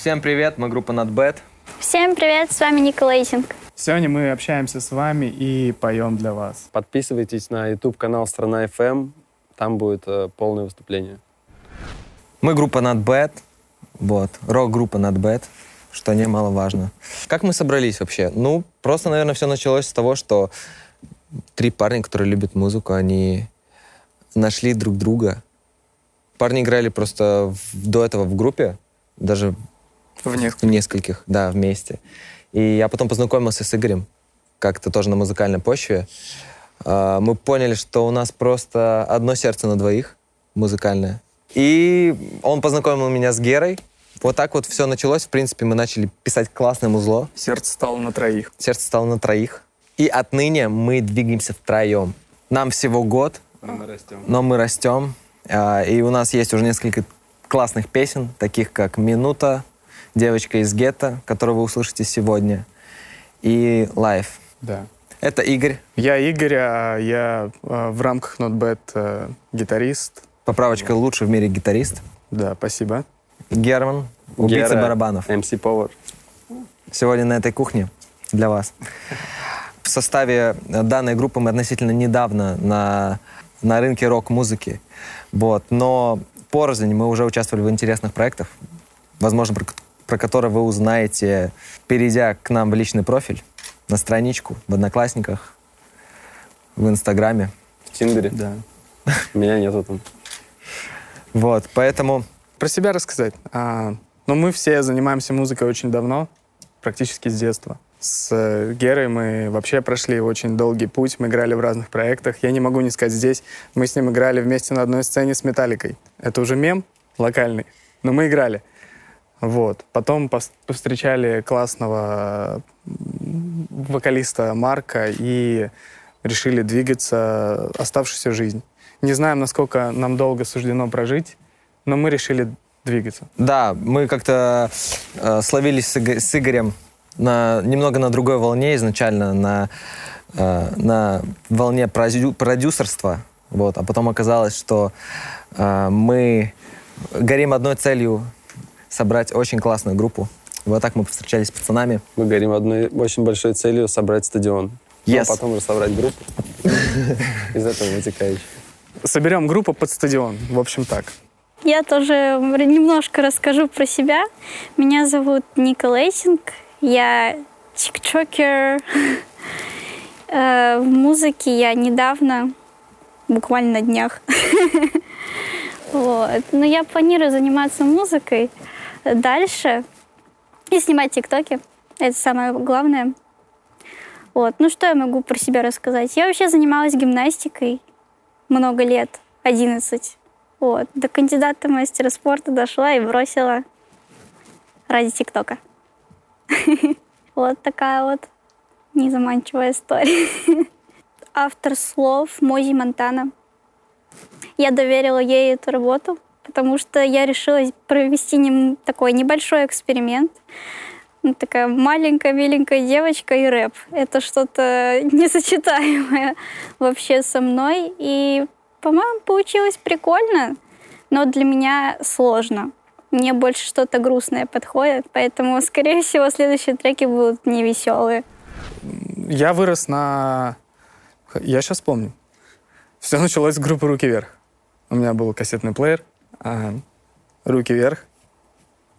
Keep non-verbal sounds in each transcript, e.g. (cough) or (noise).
Всем привет, мы группа Not Bad. Всем привет, с вами Ника Leytink. Сегодня мы общаемся с вами и поем для вас. Подписывайтесь на YouTube-канал «Страна FM», там будет э, полное выступление. Мы группа Not Bad, вот, рок-группа Not Bad, что немаловажно. Как мы собрались вообще? Ну, просто, наверное, все началось с того, что три парня, которые любят музыку, они нашли друг друга. Парни играли просто в- до этого в группе, даже В в нескольких. нескольких, да, вместе. И я потом познакомился с Игорем, как-то тоже на музыкальной почве. А, Мы поняли, что у нас просто одно сердце на двоих, музыкальное. И он познакомил меня с Герой. Вот так вот все началось. В принципе, мы начали писать классное музло. Сердце стало на троих. Сердце стало на троих. И отныне мы двигаемся втроем. Нам всего год, Мы растем. но мы растем. А, И у нас есть уже несколько классных песен, таких как «Минута», «Девочка из гетто», которую вы услышите сегодня, и «Life». Да. Это Игорь. Я Игорь, а я э, в рамках Not Bad э, гитарист. Поправочка лучший в мире гитарист. Да, спасибо. Герман, убийца Гера, барабанов. MC Power. Сегодня на этой кухне для вас. В составе данной группы мы относительно недавно на, на рынке рок-музыки. Вот. Но порознь мы уже участвовали в интересных проектах, возможно, про, про которые вы узнаете, перейдя к нам в личный профиль, на страничку, в Одноклассниках, в Инстаграме. В Тиндере. Да. Меня нету там. Вот, поэтому Про себя рассказать. А, ну, мы все занимаемся музыкой очень давно, практически с детства. С э, Герой мы вообще прошли очень долгий путь, мы играли в разных проектах. Я не могу не сказать здесь, мы с ним играли вместе на одной сцене с Металликой. Это уже мем локальный, но мы играли. Вот. Потом повстречали классного вокалиста Марка и решили двигаться оставшуюся жизнь. Не знаем, насколько нам долго суждено прожить, но мы решили двигаться. Да, мы как-то э, словились с Игорем на, немного на другой волне изначально, на, э, на волне продю- продюсерства. Вот, а потом оказалось, что э, мы горим одной целью собрать очень классную группу. Вот так мы повстречались с пацанами. Мы горим одной очень большой целью собрать стадион. Ну, Yes. а потом уже собрать группу. (laughs) Из этого вытекающий. Соберем группу под стадион. В общем, так. Я тоже немножко расскажу про себя. Меня зовут Ника Leytink. Я тиктокер. (laughs) Э, В музыке я недавно, буквально на днях. (laughs) Вот. Но я планирую заниматься музыкой дальше и снимать тиктоки. Это самое главное. Вот. Ну что я могу про себя рассказать? Я вообще занималась гимнастикой много лет, 11. Вот. До кандидата мастера спорта дошла и бросила ради ТикТока. (laughs) Вот такая вот незаманчивая история. (laughs) Автор слов Мози Монтана. Я доверила ей эту работу, потому что я решила провести нем такой небольшой эксперимент. Ну, такая маленькая, миленькая девочка и рэп. Это что-то (laughs) несочетаемое вообще со мной. И, по-моему, получилось прикольно, но для меня сложно. Мне больше что-то грустное подходит, поэтому, (laughs) скорее всего, следующие треки будут не веселые. Я вырос на... Я сейчас помню. Все началось с группы «Руки вверх». У меня был кассетный плеер «Руки вверх».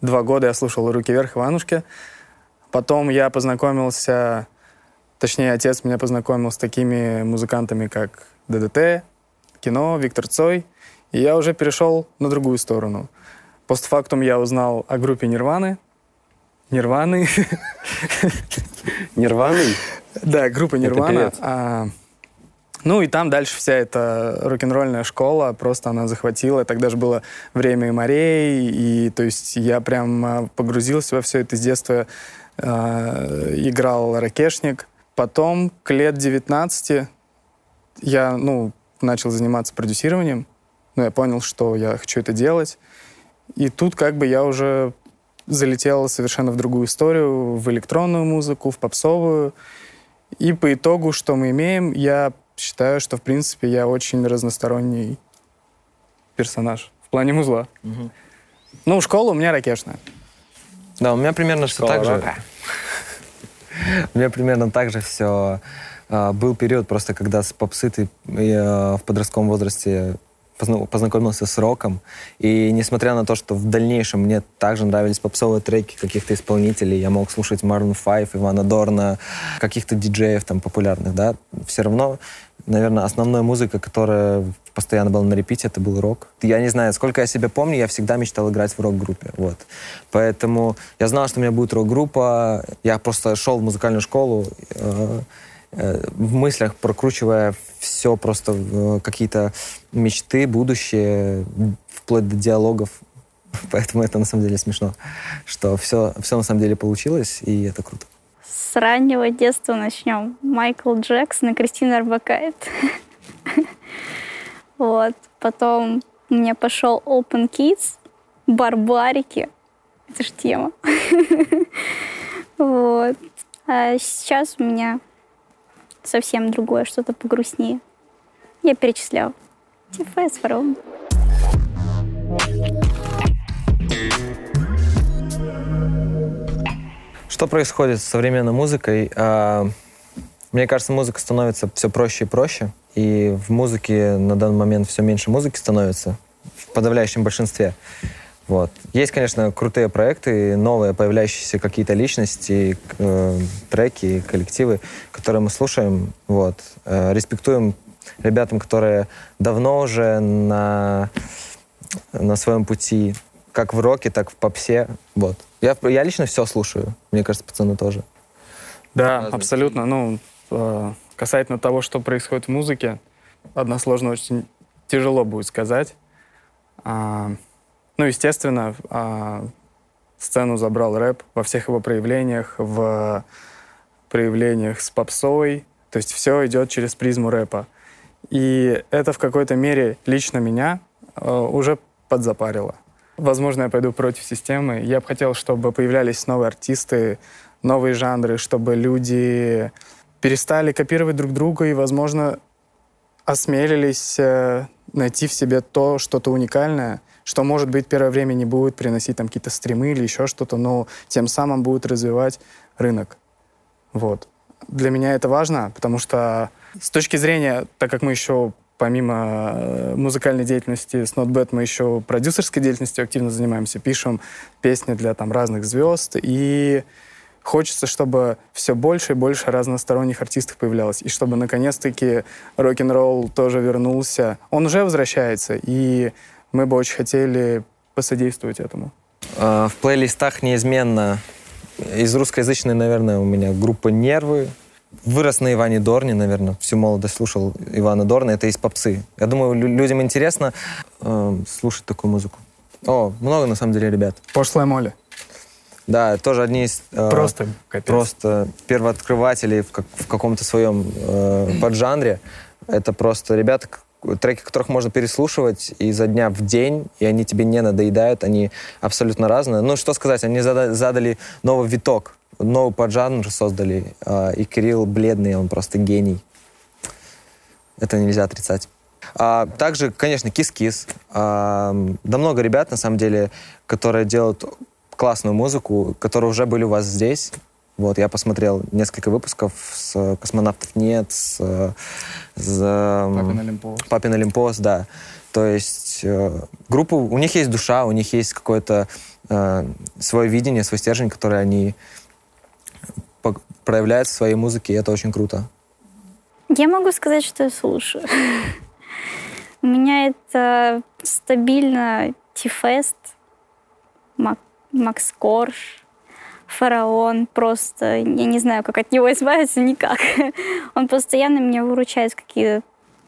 Два года я слушал «Руки вверх» Иванушки. Потом я познакомился... Точнее, отец меня познакомил с такими музыкантами, как ДДТ, кино, Виктор Цой. И я уже перешел на другую сторону. Постфактум я узнал о группе «Нирваны». «Нирваны». Нирваный? Да, группа Нирвана. Ну и там дальше вся эта рок-н-ролльная школа, просто она захватила. Тогда же было время и морей, и то есть я прям а, погрузился во все это с детства. а, играл ракешник. Потом к лет 19 я, ну, начал заниматься продюсированием. Ну, я понял, что я хочу это делать. И тут как бы я уже залетел совершенно в другую историю, в электронную музыку, в попсовую. И по итогу, что мы имеем, я считаю, что, в принципе, я очень разносторонний персонаж в плане музла. Ну, школа у меня ракешная. Да, у меня примерно все Школа так же. (laughs) У меня примерно так же все. Был период просто, когда с попсы ты э, в подростковом возрасте познакомился с роком. И несмотря на то, что в дальнейшем мне также нравились попсовые треки каких-то исполнителей, я мог слушать Maroon 5, Ивана Дорна, каких-то диджеев там популярных, да, все равно, наверное, основная музыка, которая постоянно была на репите, это был рок. Я не знаю, сколько я себя помню, я всегда мечтал играть в рок-группе, вот. Поэтому я знал, что у меня будет рок-группа, я просто шел в музыкальную школу, э, в мыслях прокручивая все просто э, какие-то мечты, будущее, вплоть до диалогов. (laughs) Поэтому это на самом деле смешно, что все, все на самом деле получилось, и это круто. С раннего детства начнем. Майкл Джексон и Кристина Арбакайт. (laughs) Вот. Потом у меня пошел Open Kids, Барбарики. Это ж тема. (laughs) Вот. А сейчас у меня совсем другое, что-то погрустнее. Я перечисляла. ТФС, Фараон. Что происходит с современной музыкой? А, Мне кажется, музыка становится все проще и проще. И в музыке на данный момент все меньше музыки становится, в подавляющем большинстве. Вот. Есть, конечно, крутые проекты, новые появляющиеся какие-то личности, э, треки, коллективы, которые мы слушаем. Вот. Э, респектуем ребятам, которые давно уже на, на своем пути, как в роке, так в попсе. Вот. Я, я лично все слушаю. Мне кажется, пацаны тоже. Да, Разные абсолютно. Ну, э, касательно того, что происходит в музыке, односложно очень тяжело будет сказать. А, ну, естественно, а, сцену забрал рэп во всех его проявлениях, в проявлениях с попсой. То есть все идет через призму рэпа. И это в какой-то мере лично меня э, уже подзапарило. Возможно, я пойду против системы. Я бы хотел, чтобы появлялись новые артисты, новые жанры, чтобы люди перестали копировать друг друга и, возможно, осмелились э, найти в себе то, что-то уникальное, что, может быть, первое время не будет приносить там какие-то стримы или еще что-то, но тем самым будет развивать рынок. Вот. Для меня это важно, потому что с точки зрения, так как мы еще помимо э, музыкальной деятельности с NotBad мы еще продюсерской деятельностью активно занимаемся, пишем песни для там разных звезд, и хочется, чтобы все больше и больше разносторонних артистов появлялось, и чтобы наконец-таки рок-н-ролл тоже вернулся. Он уже возвращается, и мы бы очень хотели посодействовать этому. А, В плейлистах неизменно из русскоязычной, наверное, у меня группа «Нервы». Вырос на Иване Дорне, наверное, всю молодость слушал Ивана Дорна. Это из попсы. Я думаю, лю- людям интересно э, слушать такую музыку. О, много на самом деле ребят. Пошлая моли. Да, тоже одни из... э, Просто капец. просто первооткрывателей в, как- в каком-то своем э, поджанре. Это просто ребята, треки которых можно переслушивать изо дня в день, и они тебе не надоедают, они абсолютно разные. Ну, что сказать, они зада- задали новый виток, новый поджанр создали, э, и Кирилл Бледный, он просто гений. Это нельзя отрицать. А, также, конечно, Кис-Кис. А, да много ребят, на самом деле, которые делают классную музыку, которые уже были у вас здесь. Вот, я посмотрел несколько выпусков с э, «Космонавтов нет», с, э, с э, Папин Олимпос. «Папин Олимпос», да. То есть э, группа, у них есть душа, у них есть какое-то э, свое видение, свой стержень, который они по- проявляют в своей музыке, и это очень круто. Я могу сказать, что я слушаю. (laughs) У меня это стабильно Тифест, Мак- Макс Корж, Фараон. Просто я не знаю, как от него избавиться, никак. (laughs) Он постоянно меня выручает в какие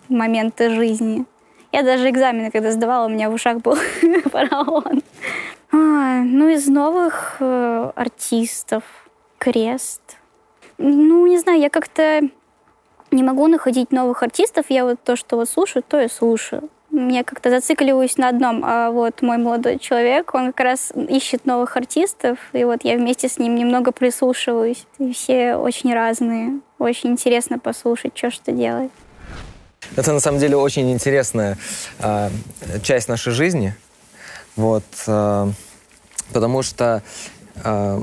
моменты жизни. Я даже экзамены, когда сдавала, у меня в ушах был (laughs) Фараон. А, ну, из новых э, артистов Крест. Ну, не знаю, я как-то не могу находить новых артистов. Я вот то, что вот слушаю, то и слушаю. Я как-то зацикливаюсь на одном. А вот мой молодой человек, он как раз ищет новых артистов, и вот я вместе с ним немного прислушиваюсь. И все очень разные. Очень интересно послушать, что что делает. Это на самом деле очень интересная а, часть нашей жизни. Вот, а, потому что э,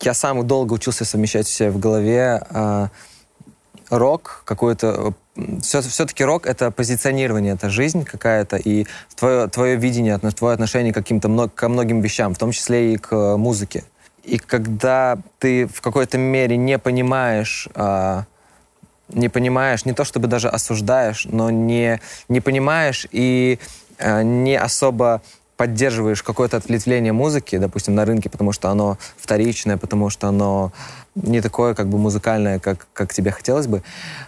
я сам долго учился совмещать у себя в голове э, рок, какой-то... Все, все-таки рок — это позиционирование, это жизнь какая-то, и твое, твое видение, твое отношение к каким-то ко многим вещам, в том числе и к музыке. И когда ты в какой-то мере не понимаешь... Э, не понимаешь, не то чтобы даже осуждаешь, но не, не понимаешь и э, не особо поддерживаешь какое-то ответвление музыки, допустим, на рынке, потому что оно вторичное, потому что оно не такое как бы музыкальное, как, как тебе хотелось бы,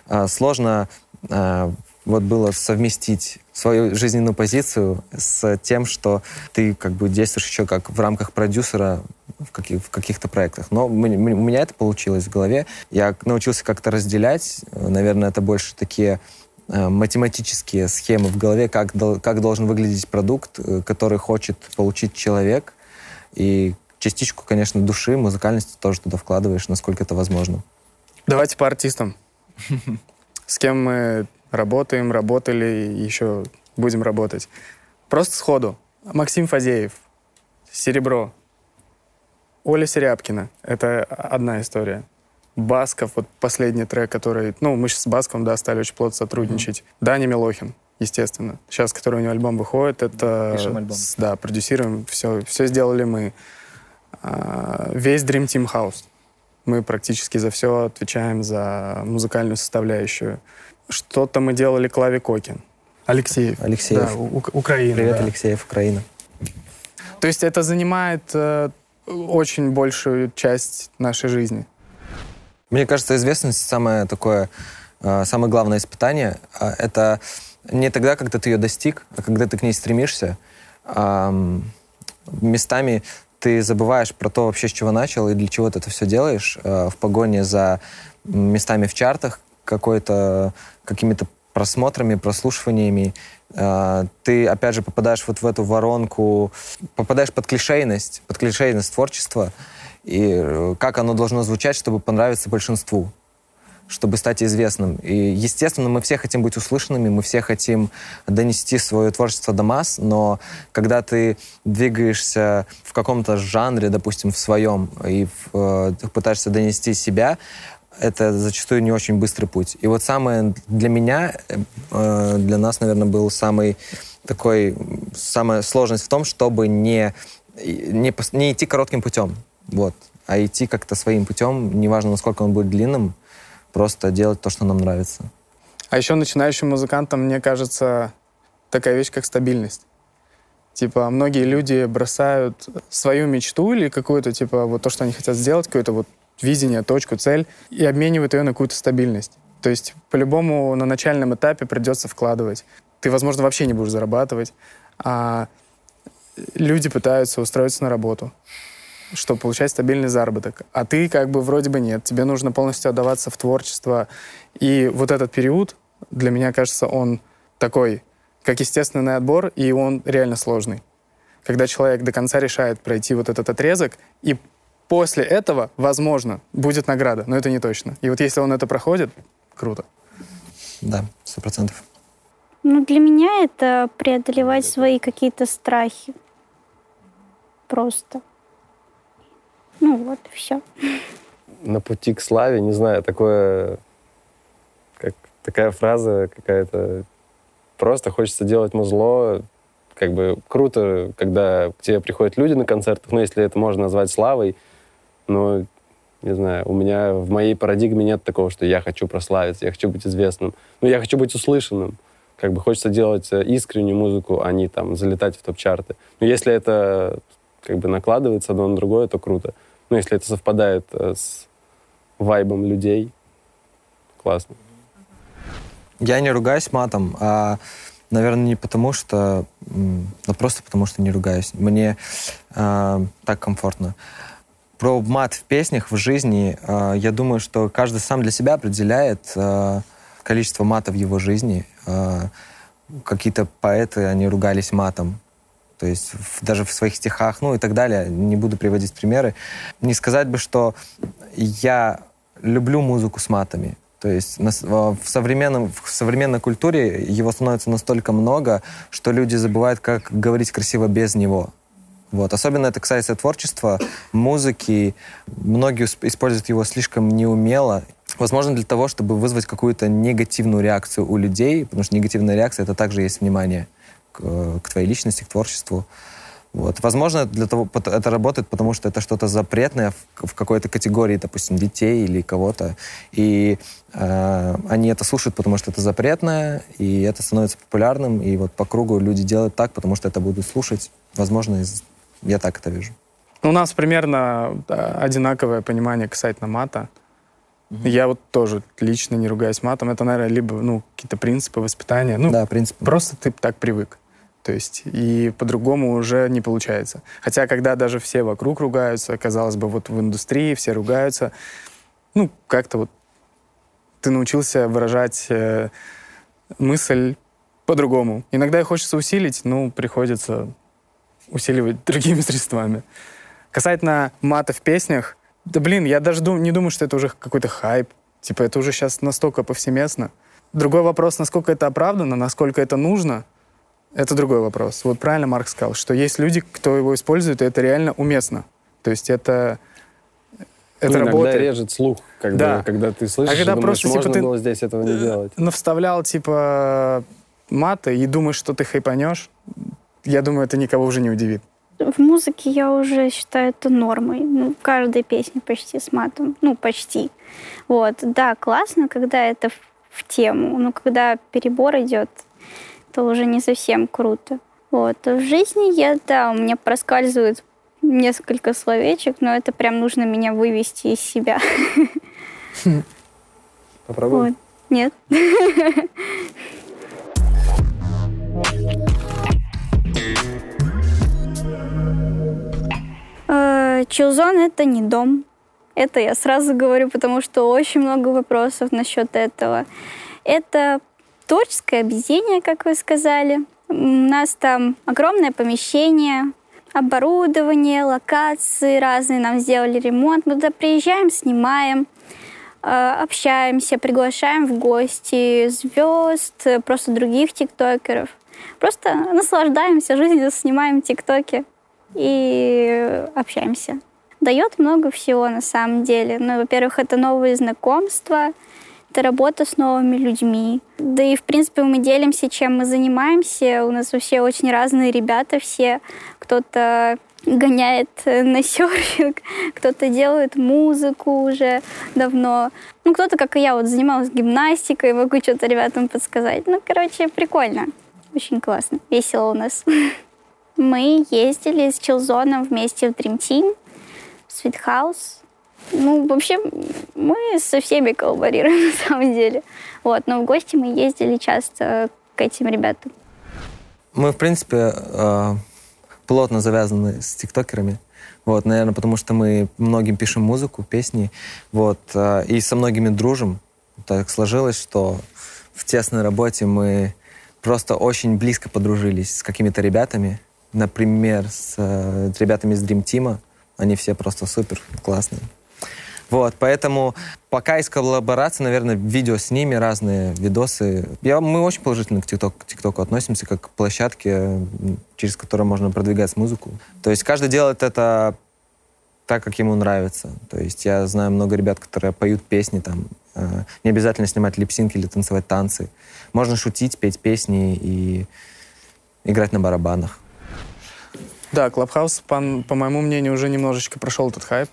э, сложно э, вот было совместить свою жизненную позицию с тем, что ты как бы действуешь еще как в рамках продюсера в, каких, в каких-то проектах. Но у меня это получилось в голове. Я научился как-то разделять. Наверное, это больше такие э, математические схемы в голове, как, как должен выглядеть продукт, э, который хочет получить человек. И частичку, конечно, души, музыкальности тоже туда вкладываешь, насколько это возможно. Давайте по артистам. С кем мы работаем, работали и еще будем работать. Просто сходу. Максим Фадеев, «Серебро», Оля Серябкина. Это одна история. Басков, вот последний трек, который... Ну, мы сейчас с Басковым, да, стали очень плотно сотрудничать. Mm-hmm. Даня Милохин, естественно. Сейчас, который у него альбом выходит, это... Пишем альбом. Да, продюсируем. Все, все сделали мы. А, весь Dream Team House. Мы практически за все отвечаем за музыкальную составляющую. Что-то мы делали Клави Кокин. Алексеев. Алексеев. Да, у- Украина. Привет, да. Алексеев, Украина. То есть это занимает э, очень большую часть нашей жизни. Мне кажется, известность самое такое, э, самое главное испытание. Э, это не тогда, когда ты ее достиг, а когда ты к ней стремишься. Эм, местами ты забываешь про то вообще, с чего начал и для чего ты это все делаешь э, в погоне за местами в чартах, какой-то какими-то просмотрами, прослушиваниями, э, ты, опять же, попадаешь вот в эту воронку, попадаешь под клишейность, под клишейность творчества, и э, как оно должно звучать, чтобы понравиться большинству, чтобы стать известным. И, естественно, мы все хотим быть услышанными, мы все хотим донести свое творчество до масс, но когда ты двигаешься в каком-то жанре, допустим, в своем, и в, э, пытаешься донести себя, это зачастую не очень быстрый путь. И вот самое для меня, э, для нас, наверное, был самый такой, самая сложность в том, чтобы не, не, не идти коротким путем, вот, а идти как-то своим путем, неважно, насколько он будет длинным, просто делать то, что нам нравится. А еще начинающим музыкантам, мне кажется, такая вещь, как стабильность. Типа, многие люди бросают свою мечту или какую-то, типа, вот то, что они хотят сделать, какую-то вот видение, точку, цель, и обменивают ее на какую-то стабильность. То есть по-любому на начальном этапе придется вкладывать. Ты, возможно, вообще не будешь зарабатывать, а люди пытаются устроиться на работу, чтобы получать стабильный заработок. А ты как бы вроде бы нет. Тебе нужно полностью отдаваться в творчество. И вот этот период, для меня кажется, он такой, как естественный отбор, и он реально сложный. Когда человек до конца решает пройти вот этот отрезок и После этого, возможно, будет награда, но это не точно. И вот если он это проходит, круто. Да, сто процентов. Ну, для меня это преодолевать свои какие-то страхи. Просто. Ну вот, все. На пути к славе, не знаю, такое, как такая фраза какая-то. Просто хочется делать музло. Как бы круто, когда к тебе приходят люди на концертах, ну, если это можно назвать славой, но, не знаю, у меня в моей парадигме нет такого, что я хочу прославиться, я хочу быть известным. Ну, я хочу быть услышанным. Как бы хочется делать э, искреннюю музыку, а не там залетать в топ-чарты. Но если это как бы накладывается одно на другое, то круто. Ну, если это совпадает э, с вайбом людей, классно. Я не ругаюсь матом, а, наверное, не потому что, ну просто потому что не ругаюсь. Мне э, так комфортно. Про мат в песнях, в жизни, э, я думаю, что каждый сам для себя определяет э, количество мата в его жизни. Э, какие-то поэты, они ругались матом. То есть в, даже в своих стихах, ну и так далее. Не буду приводить примеры. Не сказать бы, что я люблю музыку с матами. То есть в, современном, в современной культуре его становится настолько много, что люди забывают, как говорить красиво без него. Вот. Особенно это касается творчества, музыки. Многие используют его слишком неумело. Возможно, для того, чтобы вызвать какую-то негативную реакцию у людей, потому что негативная реакция — это также есть внимание к, твоей личности, к творчеству. Вот. Возможно, для того, это работает, потому что это что-то запретное в, в какой-то категории, допустим, детей или кого-то. И э, они это слушают, потому что это запретное, и это становится популярным. И вот по кругу люди делают так, потому что это будут слушать. Возможно, из- я так это вижу. У нас примерно одинаковое понимание касательно мата. Я вот тоже лично не ругаюсь матом. Это, наверное, либо ну, какие-то принципы воспитания. Ну, да, в принципе. Просто ты так привык. То есть и по-другому уже не получается. Хотя, когда даже все вокруг ругаются, казалось бы, вот в индустрии все ругаются, ну, как-то вот ты научился выражать э, мысль по-другому. Иногда и хочется усилить, ну, приходится усиливать (laughs) другими средствами. Касательно мата в песнях, да блин, я даже дум- не думаю, что это уже какой-то хайп. Типа это уже сейчас настолько повсеместно. Другой вопрос, насколько это оправдано, насколько это нужно, это другой вопрос. Вот правильно Марк сказал, что есть люди, кто его использует, и это реально уместно. То есть это, это Ну, иногда работает. режет слух, как Да. бы, когда ты слышишь, А когда думаешь, просто, типа, можно ты- было здесь этого не делать. Но вставлял, типа, маты и думаешь, что ты хайпанешь, я думаю, это никого уже не удивит. В музыке я уже считаю это нормой. Ну, каждая песня почти с матом. Ну, почти. Вот. Да, классно, когда это в, в тему. Но когда перебор идет, это уже не совсем круто. Вот. В жизни я, да, у меня проскальзывает несколько словечек, но это прям нужно меня вывести из себя. (laughs) Попробуй. Вот. Нет. (laughs) Э, Чилзон — это не дом. Это я сразу говорю, потому что очень много вопросов насчет этого. Это творческое объединение, как вы сказали. У нас там огромное помещение, оборудование, локации разные. Нам сделали ремонт. Мы туда приезжаем, снимаем, э, общаемся, приглашаем в гости звезд, просто других тиктокеров. Просто наслаждаемся жизнью, снимаем тиктоки и общаемся. Дает много всего на самом деле. Ну, во-первых, это новые знакомства, это работа с новыми людьми. Да и, в принципе, мы делимся, чем мы занимаемся. У нас вообще очень разные ребята все. Кто-то гоняет на серфинг, (laughs) кто-то делает музыку уже давно. Ну, кто-то, как и я, вот занималась гимнастикой, могу что-то ребятам подсказать. Ну, короче, прикольно. Очень классно. Весело у нас. (laughs) Мы ездили с Чилзоном вместе в Dream Team, в Sweet House. Ну, вообще, мы со всеми коллаборируем, (laughs) на самом деле. Вот, но в гости мы ездили часто к этим ребятам. Мы, в принципе, э, плотно завязаны с тиктокерами. Вот, наверное, потому что мы многим пишем музыку, песни. Вот, э, и со многими дружим. Так сложилось, что в тесной работе мы просто очень близко подружились с какими-то ребятами. Например, с э, ребятами из Dream Team. Они все просто супер классные. Вот, поэтому пока из коллаборации, наверное, видео с ними, разные видосы. Я, мы очень положительно к ТикТок, к ТикТоку относимся, как к площадке, через которую можно продвигать музыку. То есть каждый делает это так, как ему нравится. То есть я знаю много ребят, которые поют песни, там, э, не обязательно снимать липсинки или танцевать танцы. Можно шутить, петь песни и играть на барабанах. Да, Клабхаус, по, по моему мнению, уже немножечко прошел этот хайп.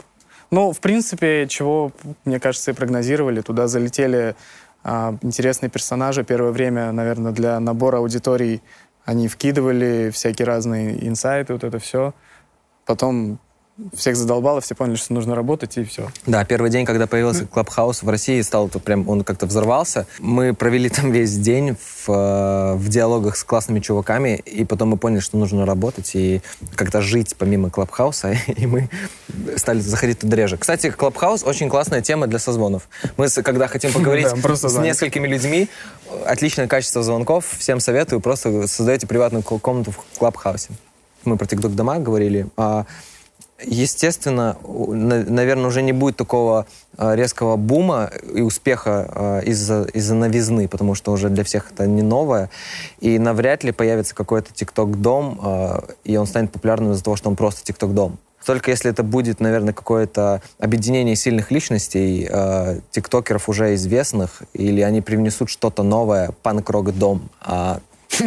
Ну, в принципе, чего, мне кажется, и прогнозировали. Туда залетели а, интересные персонажи. Первое время, наверное, для набора аудиторий они вкидывали всякие разные инсайты, вот это все. Потом всех задолбало, все поняли, что нужно работать, и все. Да, первый день, когда появился Клабхаус в России, стал тут прям, он как-то взорвался. Мы провели там весь день в, э, в диалогах с классными чуваками, и потом мы поняли, что нужно работать и как-то жить помимо Клабхауса, (laughs) и мы стали заходить туда реже. Кстати, Клабхаус очень классная тема для созвонов. Мы, когда хотим поговорить (laughs) Да, с несколькими людьми, отличное качество звонков, всем советую, просто создаете приватную ко- комнату в Клабхаусе. Мы про TikTok дома говорили, а естественно, наверное, уже не будет такого э, резкого бума и успеха э, из-за из новизны, потому что уже для всех это не новое. И навряд ли появится какой-то ТикТок-дом, э, и он станет популярным из-за того, что он просто ТикТок-дом. Только если это будет, наверное, какое-то объединение сильных личностей, э, тиктокеров уже известных, или они привнесут что-то новое, панк-рок-дом. А, (laughs)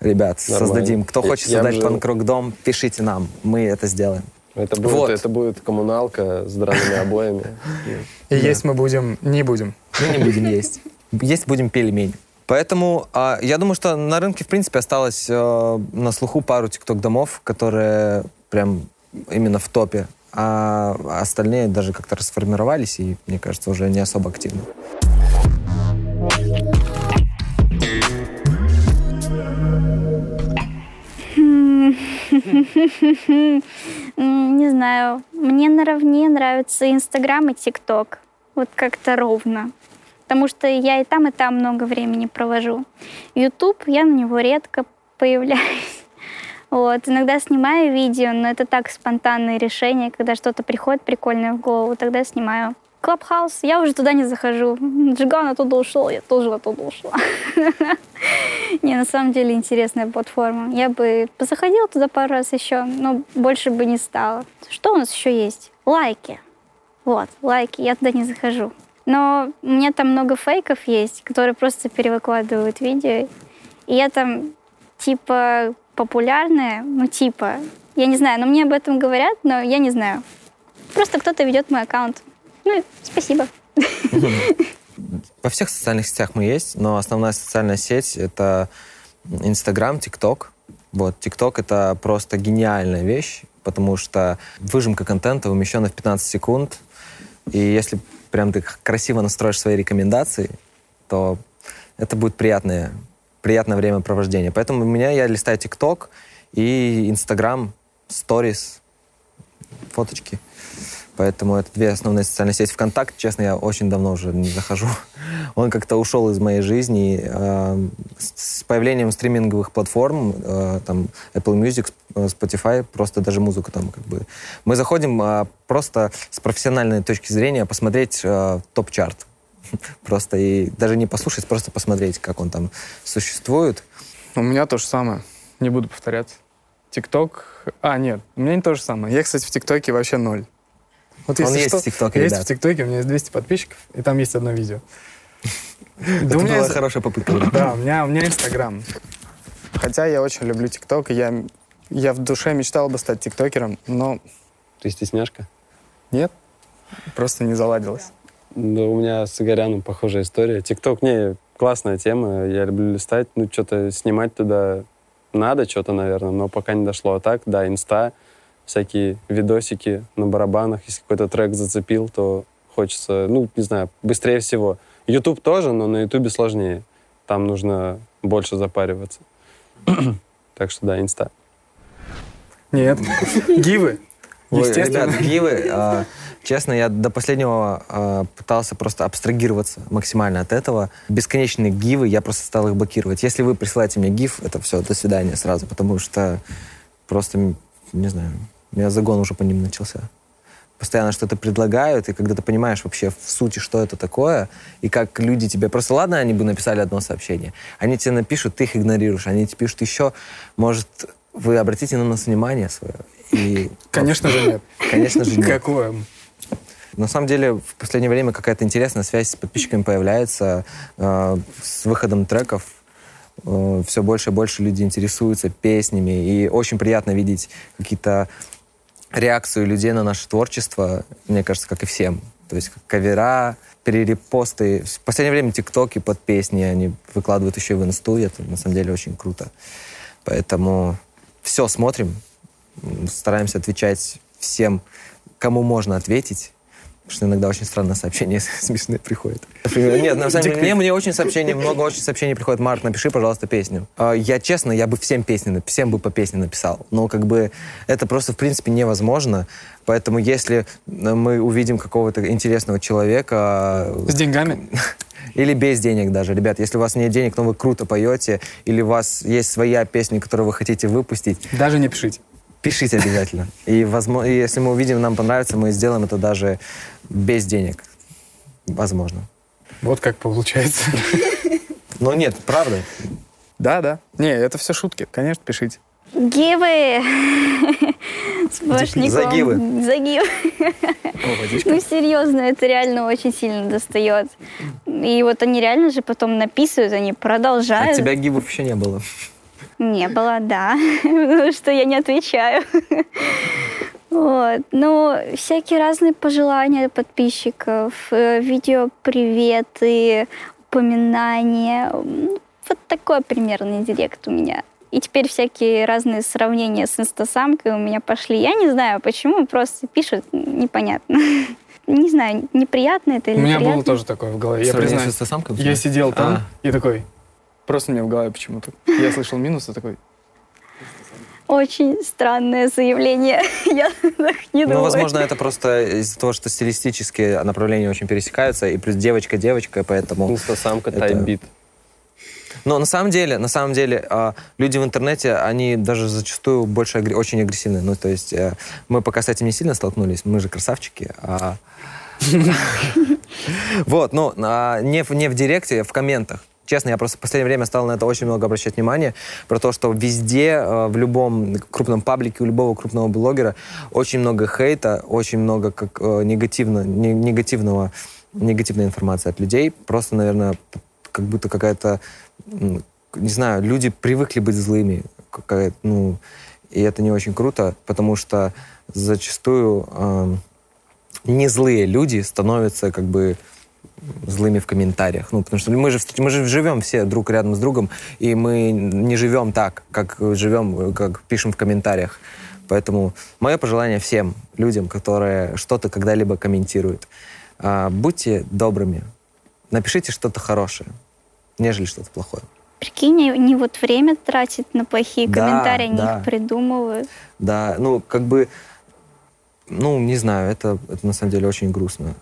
ребят, Нормально. создадим. Кто Я- хочет я создать бы- панк-рок-дом, пишите нам, мы это сделаем. Это будет, Вот. это будет коммуналка с драными обоями. И есть мы будем, не будем. Мы не будем есть. Есть будем пельмень. Поэтому а, я думаю, что на рынке, в принципе, осталось э, на слуху пару тикток-домов, которые прям именно в топе. А остальные даже как-то расформировались и, мне кажется, уже не особо активны. Не знаю. Мне наравне нравится Инстаграм и ТикТок. Вот как-то ровно. Потому что я и там, и там много времени провожу. Ютуб, я на него редко появляюсь. (laughs) Вот. Иногда снимаю видео, но это так спонтанные решения, когда что-то приходит прикольное в голову, тогда снимаю. Клабхаус, я уже туда не захожу. Джиган оттуда ушел, я тоже оттуда ушла. (laughs) Не, на самом деле интересная платформа. Я бы заходила туда пару раз еще, но больше бы не стала. Что у нас еще есть? Лайки. Вот, лайки, я туда не захожу. Но у меня там много фейков есть, которые просто перевыкладывают видео. И я там типа популярная, ну типа, я не знаю, но мне об этом говорят, но я не знаю. Просто кто-то ведет мой аккаунт. Ну, спасибо. Во всех социальных сетях мы есть, но основная социальная сеть — это Инстаграм, ТикТок. Вот, ТикТок — это просто гениальная вещь, потому что выжимка контента умещена в 15 секунд, и если прям ты красиво настроишь свои рекомендации, то это будет приятное, приятное времяпровождение. Поэтому у меня я листаю ТикТок и Инстаграм, Сторис, фоточки. Поэтому это две основные социальные сети. ВКонтакт, честно, я очень давно уже не захожу. (laughs) Он как-то ушел из моей жизни. и, э, с появлением стриминговых платформ, э, там Apple Music, э, Spotify, просто даже музыку там как бы... Мы заходим э, просто с профессиональной точки зрения посмотреть э, топ-чарт. (laughs) Просто и даже не послушать, просто посмотреть, как он там существует. У меня то же самое. Не буду повторяться. ТикТок... А, нет, у меня не то же самое. Я, кстати, в ТикТоке вообще ноль. Вот Он если есть что, в ТикТоке, я есть ребят. в ТикТоке, у меня есть 200 подписчиков, и там есть одно видео. Это (laughs) Да у меня была есть- хорошая попытка. Да, у меня, у меня Инстаграм. Хотя я очень люблю ТикТок, и я, я в душе мечтал бы стать тиктокером, но Ты стесняшка? нет, просто не заладилось. Да, у меня с Игоряном похожая история. ТикТок, не, классная тема, я люблю листать, ну, что-то снимать туда надо, что-то, наверное, но пока не дошло. А так, да, инста, всякие видосики на барабанах, если какой-то трек зацепил, то хочется, ну, не знаю, быстрее всего. Ютуб тоже, но на Ютубе сложнее. Там нужно больше запариваться. (clears throat) Так что да, инста. Нет. (laughs) Гивы. Ой, Естественно. ребят, гивы, а, честно, я до последнего а, пытался просто абстрагироваться максимально от этого. Бесконечные гивы, я просто стал их блокировать. Если вы присылаете мне гиф, это все, до свидания сразу, потому что просто, не знаю, у меня загон уже по ним начался. Постоянно что-то предлагают, и когда ты понимаешь вообще в сути, что это такое, и как люди тебе... Просто ладно, они бы написали одно сообщение. Они тебе напишут, ты их игнорируешь. Они тебе пишут еще, может, вы обратите на нас внимание свое. И Конечно же нет. Конечно же, нет. Какое? На самом деле, в последнее время какая-то интересная связь с подписчиками появляется. Э, с выходом треков э, все больше и больше люди интересуются песнями. И очень приятно видеть какие-то реакцию людей на наше творчество, мне кажется, как и всем. То есть кавера, перерепосты. В последнее время тиктоки под песни они выкладывают еще и в инсту. и Это на самом деле очень круто. Поэтому все смотрим, стараемся отвечать всем, кому можно ответить. Потому что иногда очень странные сообщения (laughs) смешные приходят. Например, Нет, на самом деле, мне, мне очень сообщений, много очень сообщений приходит. Марк, напиши, пожалуйста, песню. А, Я честно, я бы всем песни, всем бы по песне написал. Но как бы это просто, в принципе, невозможно. Поэтому если э, мы увидим какого-то интересного человека, С деньгами? (laughs) или без денег даже. Ребят, если у вас нет денег, но вы круто поете, или у вас есть своя песня, которую вы хотите выпустить, Даже не пишите. Пишите обязательно. И, возможно, если мы увидим, нам понравится, мы сделаем это даже без денег. Возможно. Вот как получается. (laughs) Но нет, правда. Да, да. Не, это все шутки. Конечно, пишите. Гивы! (laughs) Сплошняком. Загивы. Загивы. Ну, серьезно, это реально очень сильно достает. И вот они реально же потом написывают, они От продолжают. тебя гибов еще не было. Не было, да. Потому (laughs) что я не отвечаю. (laughs) Вот. Ну, всякие разные пожелания подписчиков, э, видео приветы, упоминания. М, Вот такой примерный директ у меня. И теперь всякие разные сравнения с инстасамкой у меня пошли. Я не знаю, почему, просто пишут, непонятно. (laughs) Не знаю, неприятно это или У меня приятно. было тоже такое в голове. Я признаюсь. Я сидел там А. и такой, просто мне в голове почему-то. Я слышал минус и такой, Очень странное заявление. (laughs) Я так не думаю. Ну, возможно, это просто из-за того, что стилистические направления очень пересекаются, и плюс девочка-девочка, поэтому... Инстасамка, Это- тайбит. Но на самом деле, на самом деле, а, люди в интернете, они даже зачастую больше агр- очень агрессивны. Ну, то есть э, мы пока с этим не сильно столкнулись, мы же красавчики. а- (laughs) (laughs) Вот, ну, а, не в не в директе, а в комментах. Честно, я просто в последнее время стал на это очень много обращать внимание, про то, что везде, э, в любом крупном паблике, у любого крупного блогера очень много хейта, очень много как, э, негативно, не- негативного, негативной информации от людей. Просто, наверное, как будто какая-то, не знаю, люди привыкли быть злыми. Ну, и это не очень круто, потому что зачастую эм, не злые люди становятся как бы злыми в комментариях. Ну, потому что мы же, мы же живем все друг рядом с другом, и мы не живем так, как живем, как пишем в комментариях. Поэтому мое пожелание всем людям, которые что-то когда-либо комментируют, а, будьте добрыми, напишите что-то хорошее, нежели что-то плохое. Прикинь, они вот время тратят на плохие Да, комментарии, они да. их придумывают. Да, ну, как бы, ну, не знаю, это, это на самом деле очень грустно.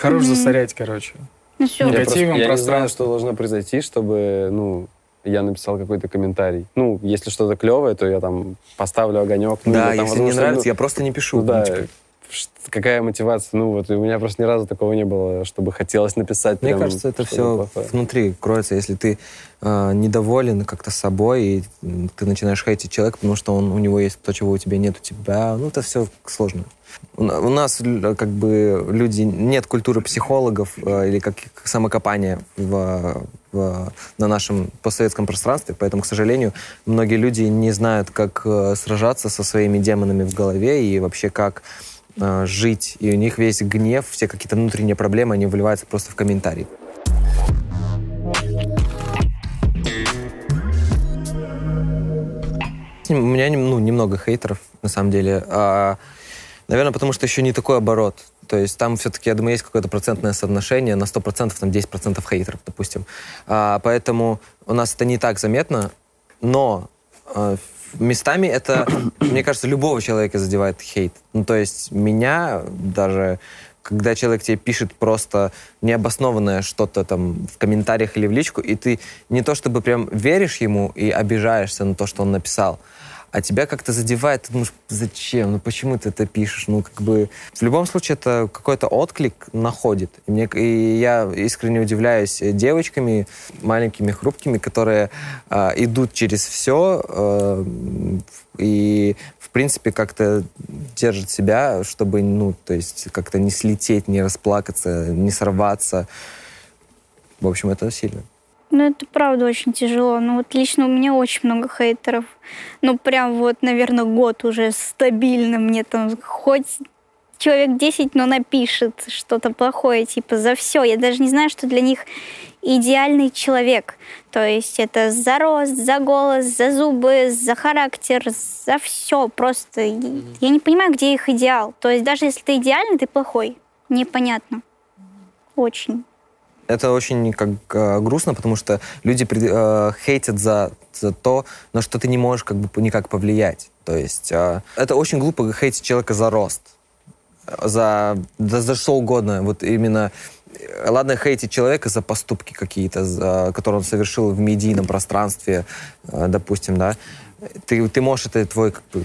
Хорош засорять, короче. Ну все, Я просто, я не знаю, пространство. что должно произойти, чтобы, ну, я написал какой-то комментарий. Ну, если что-то клевое, то я там поставлю огонек. Ну, да, там, если не нравится, ну, я просто не пишу. Ну, да, Ну, типа, какая мотивация? Ну, вот, и у меня просто ни разу такого не было, чтобы хотелось написать Мне прям кажется, это все плохое. внутри кроется. Если ты э, недоволен как-то собой, и ты начинаешь хейтить человека, потому что он, у него есть то, чего у тебя нет у тебя, ну, это все сложно. У, на- у нас как бы люди, нет культуры психологов э, или как самокопания в, в- на нашем постсоветском пространстве, поэтому, к сожалению, многие люди не знают, как э, сражаться со своими демонами в голове и вообще как э, жить. И у них весь гнев, все какие-то внутренние проблемы, они выливаются просто в комментарии. У меня ну, немного хейтеров, на самом деле. А, наверное, потому что еще не такой оборот. То есть там все-таки, я думаю, есть какое-то процентное соотношение, на 100% там 10% хейтеров, допустим. А, поэтому у нас это не так заметно, но а, местами это, (clears throat) мне кажется, любого человека задевает хейт. Ну, то есть меня даже, когда человек тебе пишет просто необоснованное что-то там в комментариях или в личку, и ты не то чтобы прям веришь ему и обижаешься на то, что он написал, а тебя как-то задевает, ты думаешь, зачем, ну почему ты это пишешь? Ну, как бы, в любом случае, это какой-то отклик находит. И, мне, и я искренне удивляюсь девочками, маленькими, хрупкими, которые э, идут через все э, и, в принципе, как-то держат себя, чтобы, ну, то есть, как-то не слететь, не расплакаться, не сорваться. В общем, это сильно. Ну, это правда очень тяжело. Ну, вот лично у меня очень много хейтеров. Ну, прям вот, наверное, год уже стабильно мне там хоть человек 10, но напишет что-то плохое, типа, за все. Я даже не знаю, что для них идеальный человек. То есть это за рост, за голос, за зубы, за характер, за все. Просто я не понимаю, где их идеал. То есть даже если ты идеальный, ты плохой. Непонятно. Очень. Это очень как э, грустно, потому что люди э, хейтят за, за то, на что ты не можешь как бы никак повлиять. То есть э, это очень глупо хейтить человека за рост, за, да за что угодно. Вот именно э, ладно хейтить человека за поступки какие-то, за, которые он совершил в медийном пространстве, э, допустим, да. Ты, ты можешь, это твой как бы,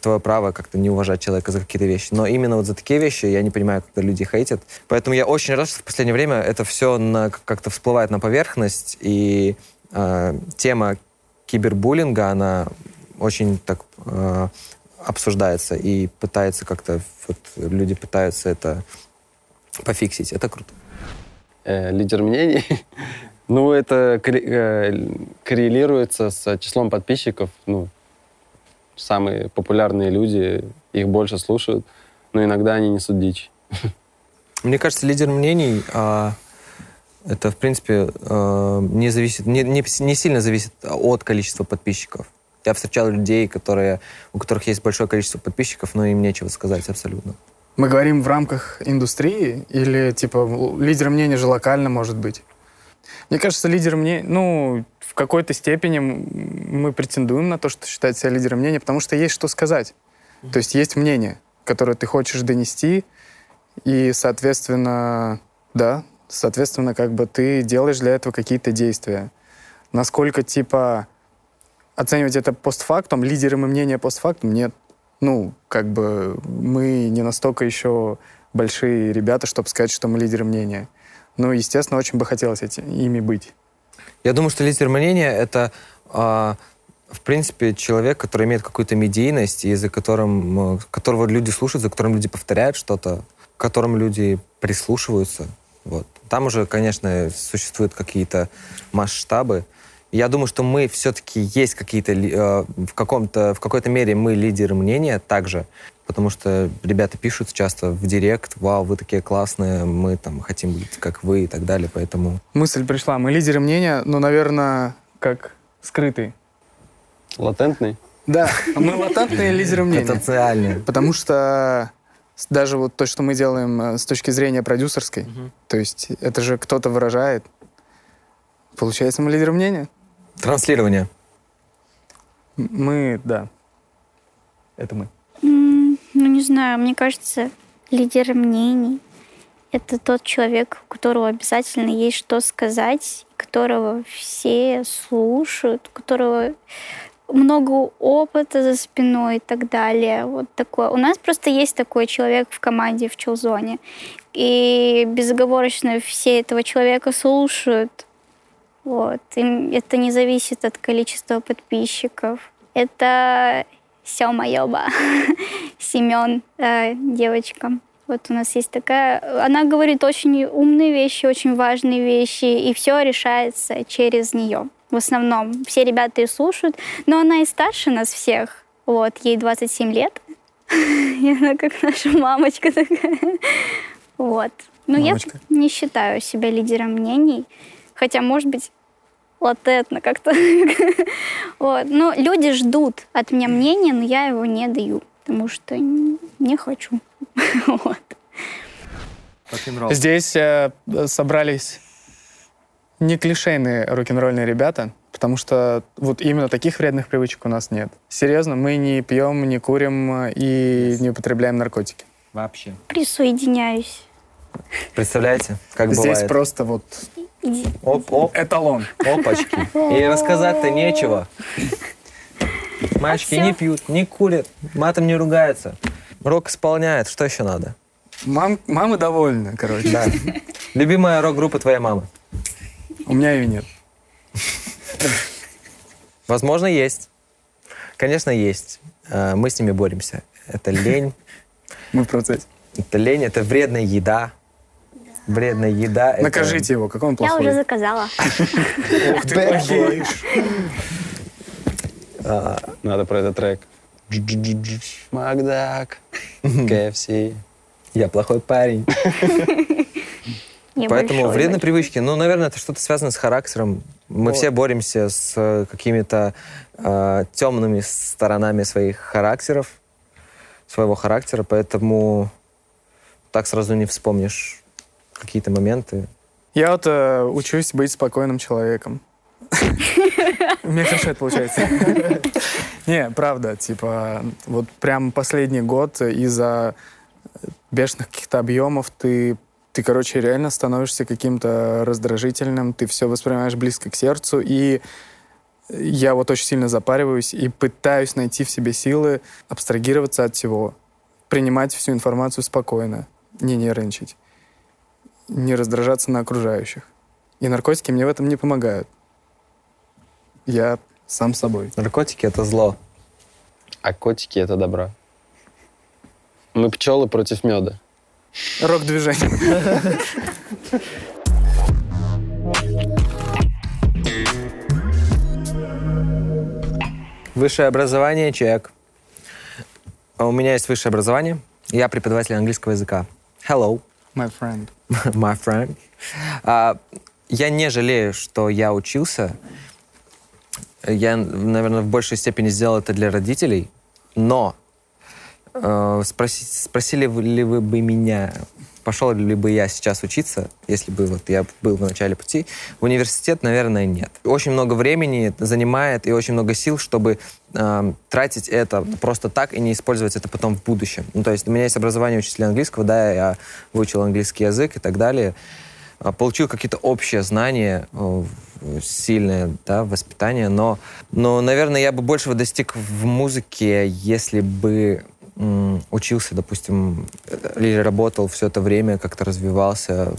твое право как-то не уважать человека за какие-то вещи. Но именно вот за такие вещи я не понимаю, когда люди хейтят. Поэтому я очень рад, что в последнее время это все на, как-то всплывает на поверхность, и э, тема кибербуллинга, она очень так э, обсуждается и пытается как-то, вот, люди пытаются это пофиксить. Это круто. Э, лидер мнений. (laughs) ну, это э, коррелируется с числом подписчиков. Ну, самые популярные люди, их больше слушают, но иногда они несут дичь. Мне кажется, лидер мнений а, это, в принципе, а, не, зависит, не, не, не сильно зависит от количества подписчиков. Я встречал людей, которые, у которых есть большое количество подписчиков, но им нечего сказать абсолютно. Мы говорим в рамках индустрии или, типа, лидер мнения же локально может быть? Мне кажется, лидер мнения, ну, в какой-то степени мы претендуем на то, что считать себя лидером мнения, потому что есть что сказать. То есть есть мнение, которое ты хочешь донести, и, соответственно, да, соответственно, как бы ты делаешь для этого какие-то действия. Насколько, типа, оценивать это постфактум, лидером и мнения постфактум, нет. Ну, как бы мы не настолько еще большие ребята, чтобы сказать, что мы лидеры мнения. Ну, естественно, очень бы хотелось эти, ими быть. Я думаю, что лидер мнения — это, э, в принципе, человек, который имеет какую-то медийность, и за которым, э, которого люди слушают, за которым люди повторяют что-то, к которым люди прислушиваются. Вот. Там уже, конечно, существуют какие-то масштабы. Я думаю, что мы все-таки есть какие-то э, в каком-то в какой-то мере мы лидеры мнения также, потому что ребята пишут часто в директ, вау, вы такие классные, мы там хотим быть как вы и так далее, поэтому мысль пришла, мы лидеры мнения, но, наверное, как скрытый. Латентный? Да, мы латентные лидеры мнения. потенциальные. Потому что даже вот то, что мы делаем э, с точки зрения продюсерской, то есть это же кто-то выражает. Получается, мы лидеры мнения. Транслирование. Мы, да. Это мы. Не знаю, мне кажется, лидер мнений — это тот человек, у которого обязательно есть что сказать, которого все слушают, у которого много опыта за спиной и так далее. Вот такое. У нас просто есть такой человек в команде в Челзоне. И безоговорочно все этого человека слушают. Вот. Им это не зависит от количества подписчиков. Это Сёма Йоба, (laughs) Семен, э, девочка. Вот у нас есть такая... Она говорит очень умные вещи, очень важные вещи, и все решается через нее. В основном все ребята ее слушают, но она и старше нас всех. Вот, ей 27 лет. (laughs) И она как наша мамочка такая. (laughs) Вот. Но Мамочка. я не считаю себя лидером мнений. Хотя, может быть, латентно как-то. (laughs) Вот. Но люди ждут от меня мнения, но я его не даю, потому что не хочу. (laughs) Вот. Здесь э, собрались не клишейные рок-н-ролльные ребята, потому что вот именно таких вредных привычек у нас нет. Серьезно, мы не пьем, не курим и не употребляем наркотики. Вообще. Присоединяюсь. Представляете, как Здесь бывает? просто вот. Оп, оп, эталон. опачки. И рассказать-то нечего. Мальчики всё. не пьют, не курят, матом не ругаются. Рок исполняет, что еще надо? Мам, мамы довольны, короче. Да. Любимая рок-группа твоей мамы? У меня ее нет. Возможно, есть. Конечно, есть. Э, Мы с ними боремся. Это лень, Мы в процессе. это лень, это вредная еда. Вредная еда. это- Накажите его, какой он Я плохой. уже заказала. Ух ты, плохой. Надо про этот трек. Макдак, KFC. Я плохой парень. Я Поэтому вредные привычки, ну, наверное, это что-то связано с характером. Мы Вот. все боремся с э, какими-то э, темными сторонами своих характеров, своего характера, поэтому так сразу не вспомнишь какие-то моменты. Я вот э, учусь быть спокойным человеком. (laughs) У меня хорошо это получается. Не, правда, типа, вот прям последний год из-за бешеных каких-то объемов ты, ты, короче, реально становишься каким-то раздражительным, ты все воспринимаешь близко к сердцу, и я вот очень сильно запариваюсь и пытаюсь найти в себе силы абстрагироваться от всего, принимать всю информацию спокойно, не нервничать, не раздражаться на окружающих. И наркотики мне в этом не помогают. Я сам собой. Наркотики — это зло. А котики — это добро. Мы пчелы против меда. Рок-движение. Высшее образование, чек. А У меня есть высшее образование. Я преподаватель английского языка. Hello, My friend. (laughs) my friend. А, я не жалею, что я учился. Я, наверное, в большей степени сделал это для родителей. Но спроси- спросили ли вы бы меня, пошел ли бы я сейчас учиться, если бы вот я был в начале пути, в университет, наверное, нет. Очень много времени занимает и очень много сил, чтобы э, тратить это просто так и не использовать это потом в будущем. Ну, то есть у меня есть образование учителя английского, да, я выучил английский язык и так далее, А, получил какие-то общие знания, э, сильное да, воспитание, но, но, наверное, я бы большего достиг в музыке, если бы учился, допустим, э, или работал все это время, как-то развивался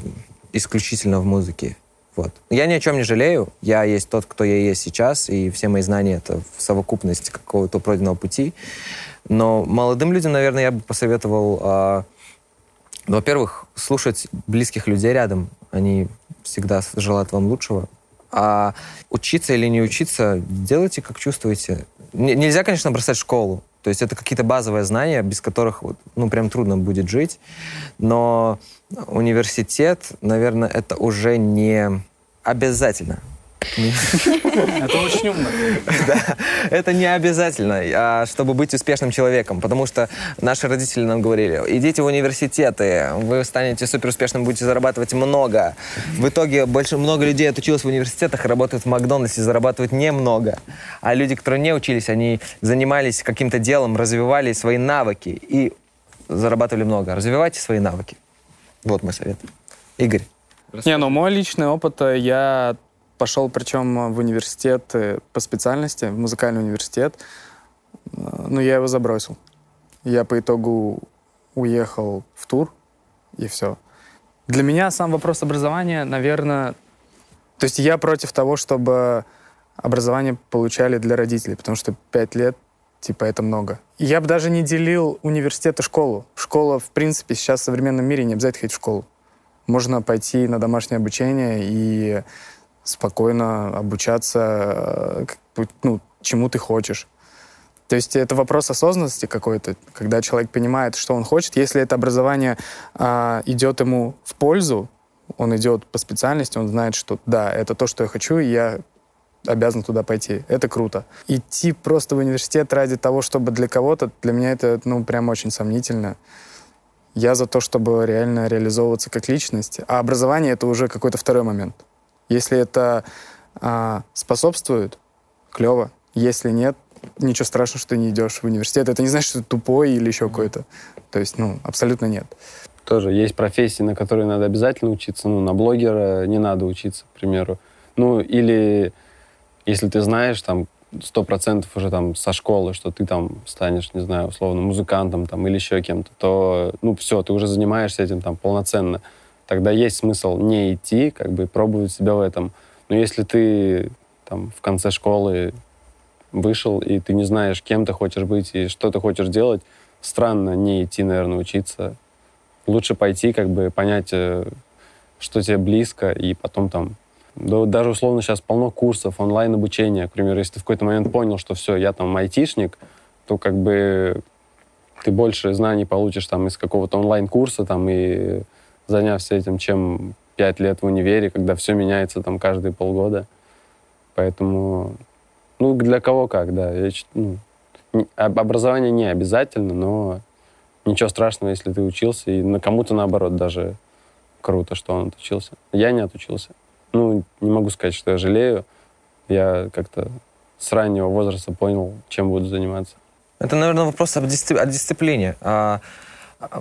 исключительно в музыке. Вот. Я ни о чем не жалею. Я есть тот, кто я есть сейчас, и все мои знания — это в совокупности какого-то пройденного пути. Но молодым людям, наверное, я бы посоветовал, ну, во-первых, слушать близких людей рядом. Они всегда желают вам лучшего. А учиться или не учиться, делайте, как чувствуете. Н- нельзя, конечно, бросать школу. То есть это какие-то базовые знания, без которых, ну, прям трудно будет жить. Но университет, наверное, это уже не обязательно. Это очень умно. Да, это не обязательно, а, чтобы быть успешным человеком, потому что наши родители нам говорили, идите в университеты, вы станете суперуспешным, будете зарабатывать много. В итоге больше, много людей отучилось в университетах и работают в Макдональдсе, зарабатывают немного. А люди, которые не учились, они занимались каким-то делом, развивали свои навыки и зарабатывали много. Развивайте свои навыки. Вот мой совет. Игорь. Не, ну мой личный опыт, э, я пошел причем в университет э, по специальности, в музыкальный университет, Э, но я его забросил. Я по итогу уехал в тур, и все. Для меня сам вопрос образования, наверное... То есть я против того, чтобы образование получали для родителей, потому что пять лет, типа, это много. Я бы даже не делил университет и школу. Школа, в принципе, сейчас в современном мире не обязательно ходить в школу. Можно пойти на домашнее обучение и спокойно обучаться э, ну, чему ты хочешь. То есть это вопрос осознанности какой-то, когда человек понимает, что он хочет. Если это образование а, идет ему в пользу, он идет по специальности, он знает, что да, это то, что я хочу, и я обязан туда пойти. Это круто. Идти просто в университет ради того, чтобы для кого-то, для меня это, ну, прям очень сомнительно. Я за то, чтобы реально реализовываться как личность, а образование — это уже какой-то второй момент. Если это а, способствует, клево. Если нет, ничего страшного, что ты не идешь в университет. Это не значит, что ты тупой или еще какой-то. То есть, ну, абсолютно нет. Тоже есть профессии, на которые надо обязательно учиться. Ну, на блогера не надо учиться, к примеру. Ну, или если ты знаешь, там, сто процентов уже там со школы, что ты там станешь, не знаю, условно, музыкантом там или еще кем-то, то, ну, все, ты уже занимаешься этим там полноценно. Тогда есть смысл не идти, как бы пробовать себя в этом. Но если ты там в конце школы вышел, и ты не знаешь, кем ты хочешь быть и что ты хочешь делать, странно не идти, наверное, учиться. Лучше пойти, как бы понять, э, что тебе близко, и потом там... Да, даже условно сейчас полно курсов, онлайн-обучения. К примеру, если ты в какой-то момент понял, что все, я там айтишник, то как бы ты больше знаний получишь там из какого-то онлайн-курса там и занявся этим, чем пять лет в универе, когда все меняется там каждые полгода. Поэтому, ну, для кого как, да. Я, ну, образование не обязательно, но ничего страшного, если ты учился, и на кому-то, наоборот, даже круто, что он отучился. Я не отучился. Ну, не могу сказать, что я жалею. Я как-то с раннего возраста понял, чем буду заниматься. Это, наверное, вопрос об дисци- о дисциплине. А,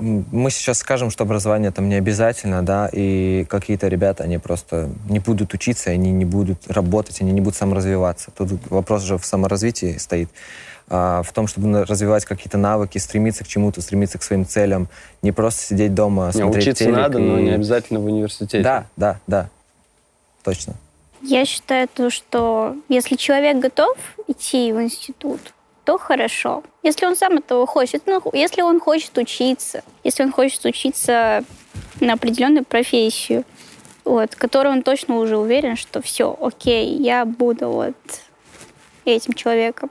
Мы сейчас скажем, что образование там не обязательно, да, и какие-то ребята, они просто не будут учиться, они не будут работать, они не будут саморазвиваться. Тут вопрос же в саморазвитии стоит, а, в том, чтобы развивать какие-то навыки, стремиться к чему-то, стремиться к своим целям, не просто сидеть дома, Не, смотреть учиться телек надо, но и- не обязательно в университете. Да, да, да, точно. Я считаю то, что если человек готов идти в институт, то хорошо. Если он сам этого хочет, ну, если он хочет учиться, если он хочет учиться на определенную профессию, вот, которой он точно уже уверен, что все, окей, я буду вот этим человеком.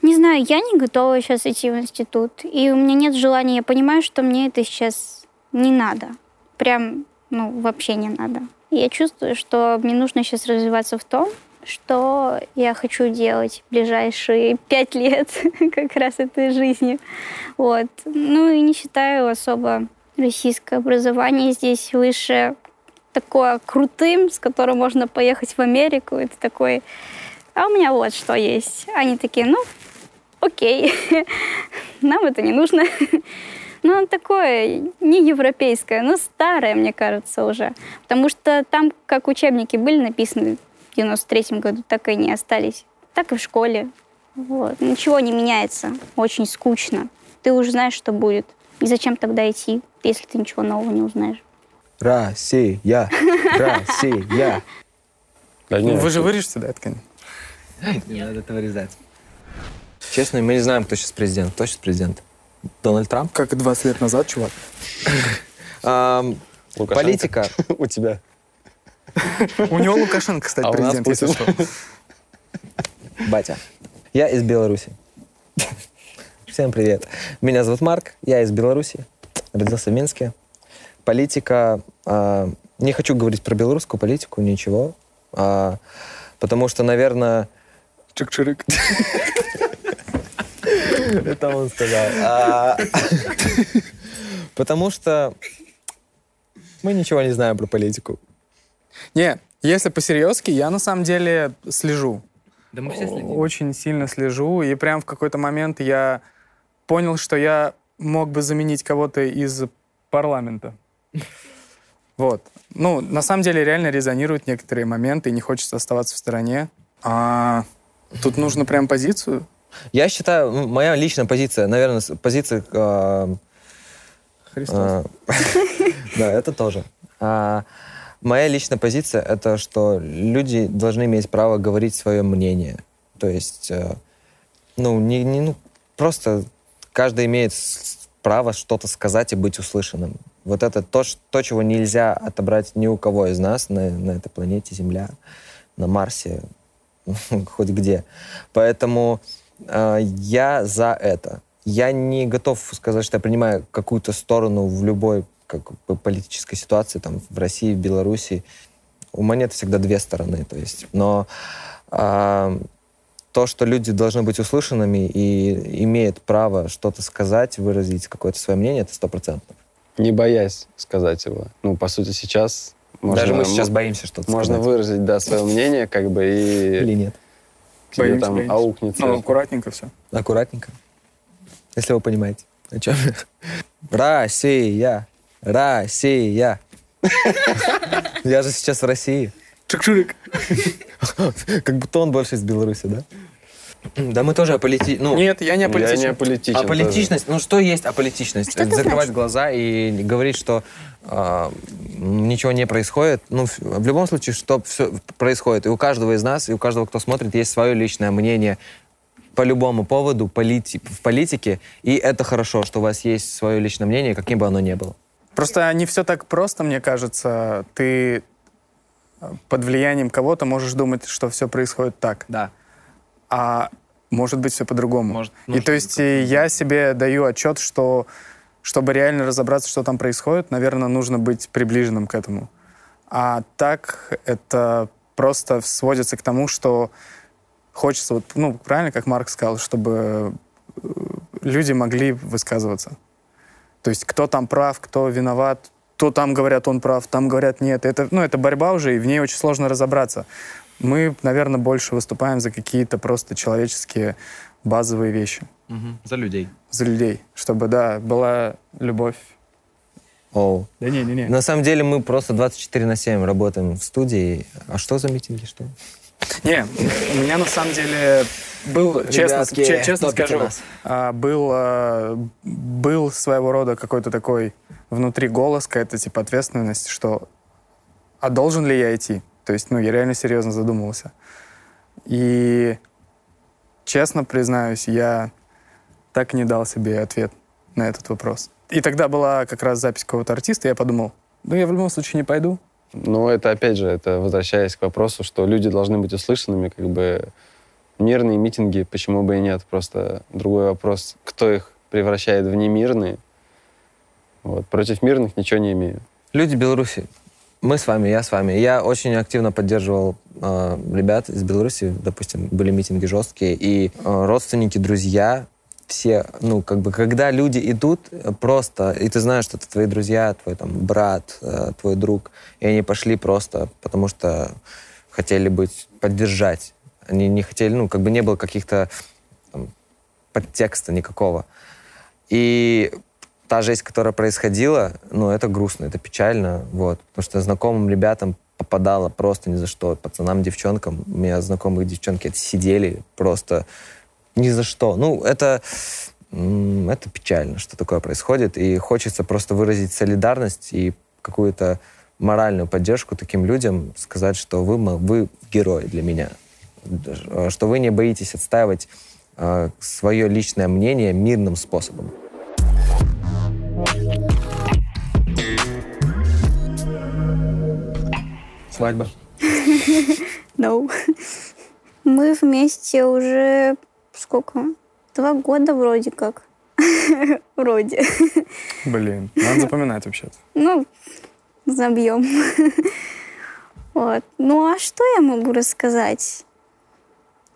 Не знаю, я не готова сейчас идти в институт, и у меня нет желания. Я понимаю, что мне это сейчас не надо. Прям, ну, вообще не надо. Я чувствую, что мне нужно сейчас развиваться в том, что я хочу делать в ближайшие (laughs) пять лет (laughs) как раз этой жизни. Вот. Ну и не считаю особо российское образование здесь выше такое крутым, с которым можно поехать в Америку. Это такой, а у меня вот что есть. Они такие, ну, окей, (laughs) нам это не нужно. Ну, такое не европейское, но старое, мне кажется, уже. Потому что там, как учебники были написаны в 93 году, так и они остались. Так и в школе. Вот. Ничего не меняется. Очень скучно. Ты уже знаешь, что будет. И зачем тогда идти, если ты ничего нового не узнаешь? Россия, Россия. Да Ну, нет, вы же вырежете, да, это? Не надо это вырезать. Честно, мы не знаем, кто сейчас президент. Кто сейчас президент? Дональд Трамп? Как и 20 лет назад, чувак. (laughs) Политика. (laughs) у тебя. У него Лукашенко, кстати, президент, если что. Батя. Я из Беларуси. Всем привет. Меня зовут Марк, я из Беларуси. Родился в Минске. Политика... а, не хочу говорить про белорусскую политику, ничего. а, потому что, наверное... Чик-чирик. Это он сказал. А, Потому что мы ничего не знаем про политику. Не, если по-серьезки, я на самом деле слежу. Да мы Очень сильно слежу, и прям в какой-то момент я понял, что я мог бы заменить кого-то из парламента. (laughs) Вот. Ну, на самом деле реально резонируют некоторые моменты, и не хочется оставаться в стороне. А тут нужно прям позицию. Я считаю, ну, моя личная позиция, наверное, позиция... а, Христос. А, (laughs) Да, это тоже. Моя личная позиция — это что люди должны иметь право говорить свое мнение. То есть, э, ну, не, не- ну, просто каждый имеет право что-то сказать и быть услышанным. Вот это то, ш- то, чего нельзя отобрать ни у кого из нас на, на этой планете Земля, на Марсе, (laughs) хоть где. Поэтому э, я за это. Я не готов сказать, что я принимаю какую-то сторону в любой как бы, политической ситуации, там, в России, в Беларуси. У монеты всегда две стороны, то есть. Но а, то, что люди должны быть услышанными и имеют право что-то сказать, выразить какое-то свое мнение, это сто процентов. Не боясь сказать его. Ну, по сути, сейчас... можно- Даже мы сейчас боимся что-то Можно сказать. выразить, да, свое мнение, как бы, Или и нет. к тебе Боимся, там боимся. аукнется. Ну, аккуратненько все. Аккуратненько. Если вы понимаете, о чем я. (laughs) Россия! Россия! (laughs) Я же сейчас в России. Чик-чирик. (laughs) Как будто он больше из Беларуси, да? Да мы тоже аполити... Ну, Нет, я не Я не политичен. аполитичен. аполитичность, ну что есть аполитичность? Что Закрывать значит? глаза и говорить, что а, ничего не происходит. Ну, в, в любом случае, что все происходит. И у каждого из нас, и у каждого, кто смотрит, есть свое личное мнение по любому поводу полити- в политике. И это хорошо, что у вас есть свое личное мнение, каким бы оно ни было. Просто не все так просто, мне кажется. Ты э, под влиянием кого-то можешь думать, что все происходит так. Да. а может быть все по-другому. Может, и то есть э, я себе даю отчет, что чтобы реально разобраться, что там происходит, наверное, нужно быть приближенным к этому. А так это просто сводится к тому, что хочется, вот, ну, правильно, как Марк сказал, чтобы э, люди могли высказываться. То есть кто там прав, кто виноват, то там говорят, он прав, там говорят, нет. Это, ну, это борьба уже, и в ней очень сложно разобраться. Мы, наверное, больше выступаем за какие-то просто человеческие базовые вещи. За людей. за людей, чтобы, да, была любовь. Оу. Да не-не-не. На самом деле мы просто 24 на 7 работаем в студии. А что за митинги? Что? Не, у меня на самом деле был, честно, Ребятки, честно скажу, нас. а, был, а, был своего рода какой-то такой внутри голос, какая-то типа ответственность, что а должен ли я идти? То есть, ну, я реально серьезно задумывался. И честно признаюсь, я так и не дал себе ответ на этот вопрос. И тогда была как раз запись какого-то артиста, и я подумал, ну, я в любом случае не пойду, Но это, опять же, это возвращаясь к вопросу, что люди должны быть услышанными, как бы мирные митинги, почему бы и нет. Просто другой вопрос, кто их превращает в немирные. Вот. Против мирных ничего не имею. Люди Беларуси, мы с вами, я с вами. Я очень активно поддерживал э, ребят из Беларуси, допустим, были митинги жесткие, и э, родственники, друзья, все, ну, как бы, когда люди идут э, просто, и ты знаешь, что это твои друзья, твой там брат, э, твой друг, и они пошли просто, потому что хотели быть, поддержать. Они не хотели, ну, как бы не было каких-то там, подтекста никакого. И та жесть, которая происходила, ну, это грустно, это печально, вот. Потому что знакомым ребятам попадало просто ни за что. Пацанам, девчонкам, у меня знакомые девчонки это сидели просто ни за что. Ну, это, это печально, что такое происходит. И хочется просто выразить солидарность и какую-то моральную поддержку таким людям, сказать, что вы, вы герои для меня. Что вы не боитесь отстаивать э, свое личное мнение мирным способом. Свадьба. (laughs) No. Мы вместе уже сколько? Два года вроде как. (laughs) Вроде. блин, надо запоминать вообще-то. Ну, забьем. (laughs) Вот. Ну а что я могу рассказать?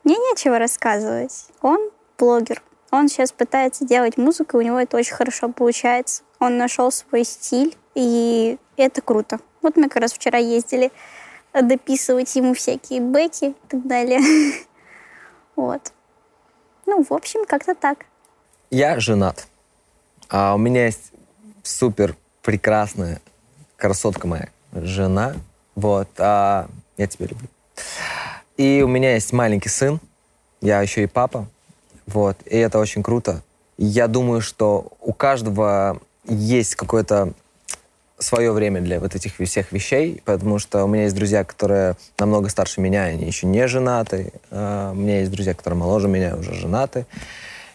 Мне нечего рассказывать. Он блогер. Он сейчас пытается делать музыку, и у него это очень хорошо получается. Он нашел свой стиль, и это круто. Вот мы как раз вчера ездили дописывать ему всякие бэки и так далее. (laughs) Вот. Ну, в общем, как-то так. Я женат. А у меня есть супер прекрасная красотка моя жена. Вот. А я тебя люблю. И у меня есть маленький сын. Я еще и папа. Вот. И это очень круто. Я думаю, что у каждого есть какое-то свое время для вот этих всех вещей, потому что у меня есть друзья, которые намного старше меня, они еще не женаты. А У меня есть друзья, которые моложе меня, уже женаты.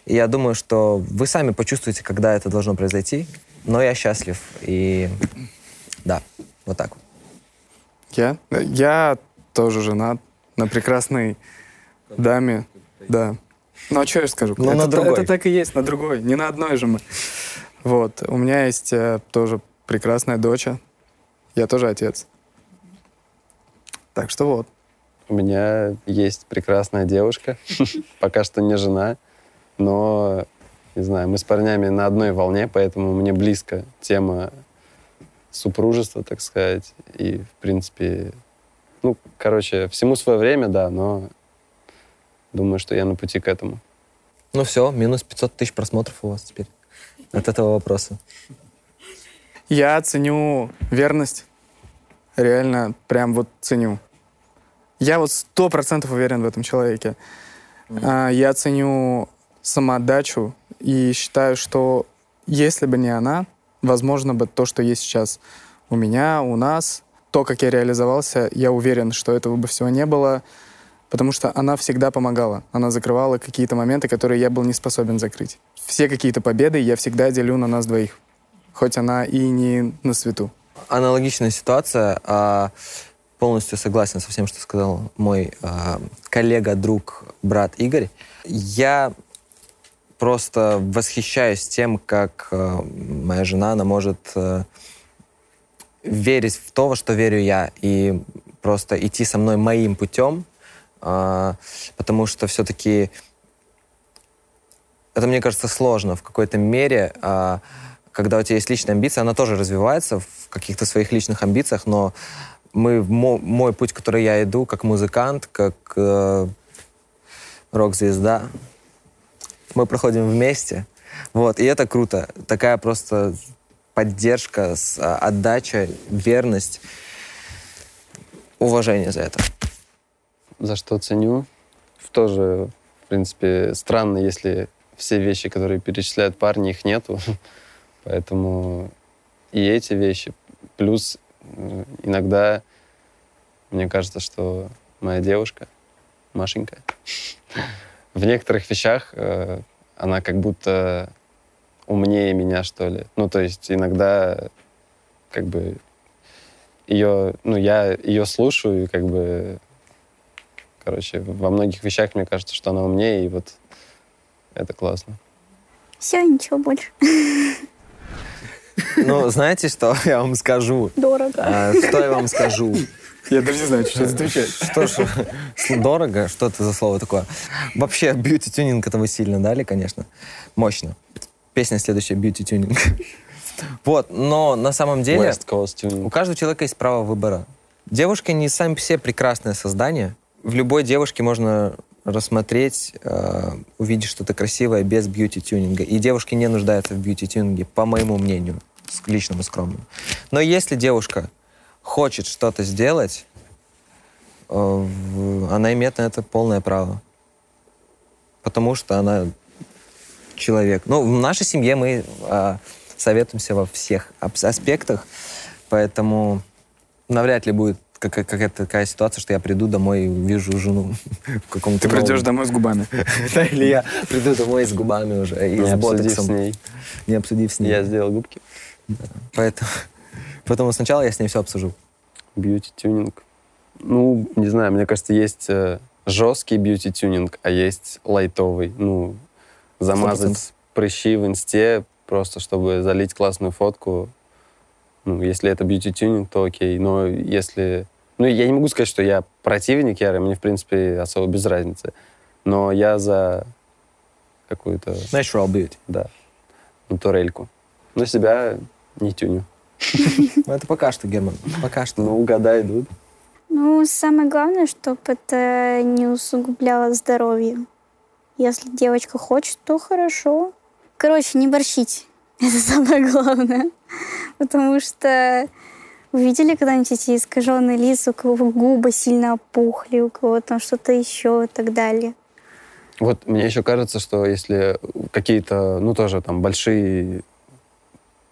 И я думаю, что вы сами почувствуете, когда это должно произойти. Но я счастлив. И да, вот так вот. Я? Я тоже женат на прекрасной даме, да. Ну, а что я скажу? Ну, это, на другой. это так и есть, на другой, не на одной же мы. Вот, у меня есть э, тоже прекрасная доча, я тоже отец. Так что вот. У меня есть прекрасная девушка, (laughs) пока что не жена, но, не знаю, мы с парнями на одной волне, поэтому мне близко тема супружества, так сказать. И, в принципе, ну, короче, всему свое время, да, но думаю, что я на пути к этому. Ну все, минус 500 тысяч просмотров у вас теперь от этого вопроса. Я ценю верность, реально прям вот ценю. Я вот сто процентов уверен в этом человеке. А, Я ценю самоотдачу и считаю, что если бы не она, возможно бы то, что есть сейчас у меня, у нас, то, как я реализовался, я уверен, что этого бы всего не было, потому что она всегда помогала. Она закрывала какие-то моменты, которые я был не способен закрыть. Все какие-то победы я всегда делю на нас двоих, хоть она и не на свету. Аналогичная ситуация. а, полностью согласен со всем, что сказал мой а, коллега, друг, брат Игорь. Я просто восхищаюсь тем, как а, моя жена, она может а, верить в то, во что верю я, и просто идти со мной моим путем, а, потому что все-таки это, мне кажется, сложно в какой-то мере, а, когда у тебя есть личная амбиция, она тоже развивается в каких-то своих личных амбициях, но мы, мо- мой путь, который я иду, как музыкант, как э, рок-звезда, мы проходим вместе. Вот, и это круто. Такая просто поддержка, а, отдача, верность, уважение за это. За что ценю. Тоже, в принципе, странно, если все вещи, которые перечисляют парни, их нету. (laughs) Поэтому и эти вещи. Плюс э, иногда мне кажется, что моя девушка, Машенька, (laughs) в некоторых вещах э, она как будто умнее меня, что ли. Ну, то есть иногда как бы ее, ну, я ее слушаю, и как бы, короче, во многих вещах мне кажется, что она умнее, и вот это классно. Все, ничего больше. (laughs) Ну, знаете, что (laughs) я вам скажу? Дорого. А, Что я вам скажу? Я даже не знаю, что (laughs) отвечать. Что ж, дорого? Что это за слово такое? Вообще, бьюти-тюнинг это вы сильно дали, конечно. Мощно. Песня следующая бьюти-тюнинг. (laughs) Вот, но на самом деле у Tuning. каждого человека есть право выбора. Девушки не сами по себе прекрасное создание. В любой девушке можно рассмотреть, э, увидеть что-то красивое без бьюти-тюнинга. И девушки не нуждаются в бьюти-тюнинге, по моему мнению, личному скромному. Но если девушка хочет что-то сделать, э, она имеет на это полное право. Потому что она человек. Ну, в нашей семье мы э, советуемся во всех аспектах, поэтому навряд ли будет какая- какая-то такая ситуация, что я приду домой и увижу жену (laughs) в каком-то Ты придешь новом- домой с губами. (laughs) Да, или я приду домой с губами уже и с обсудив с ботоксом, ней. не обсудив с ней. Я сделал губки. Поэтому, (laughs) поэтому сначала я с ней все обсужу. Бьюти-тюнинг. Ну, не знаю, мне кажется, есть э, жесткий бьюти-тюнинг, а есть лайтовый. Ну, замазать прыщи в инсте, просто чтобы залить классную фотку. Ну, если это бьюти-тюнинг, то окей. Но если... Ну, я не могу сказать, что я противник ярый, мне, в принципе, особо без разницы. Но я за какую-то, Natural beauty. да, натурельку. Но себя не тюню. Ну, (laughs) Это пока что, Герман. Пока что. Ну, года идут. Ну, самое главное, чтобы это не усугубляло здоровье. Если девочка хочет, то хорошо. Короче, не борщить. (laughs) Это самое главное. Потому что вы видели когда-нибудь эти искаженные лица, у кого губы сильно опухли, у кого там что-то еще и так далее. Вот мне еще кажется, что если какие-то, ну, тоже там большие,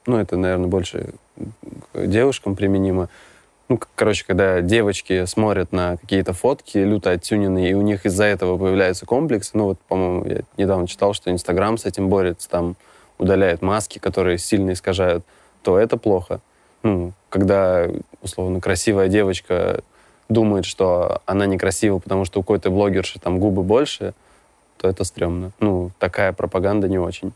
ну, это, наверное, больше девушкам применимо, ну, короче, когда девочки смотрят на какие-то фотки люто оттюненные, и у них из-за этого появляются комплексы, ну, вот, по-моему, я недавно читал, что Инстаграм с этим борется, там удаляет маски, которые сильно искажают, то это плохо. Ну, когда, условно, красивая девочка думает, что она некрасива, потому что у какой-то блогерши там губы больше, то это стрёмно. Ну, такая пропаганда не очень.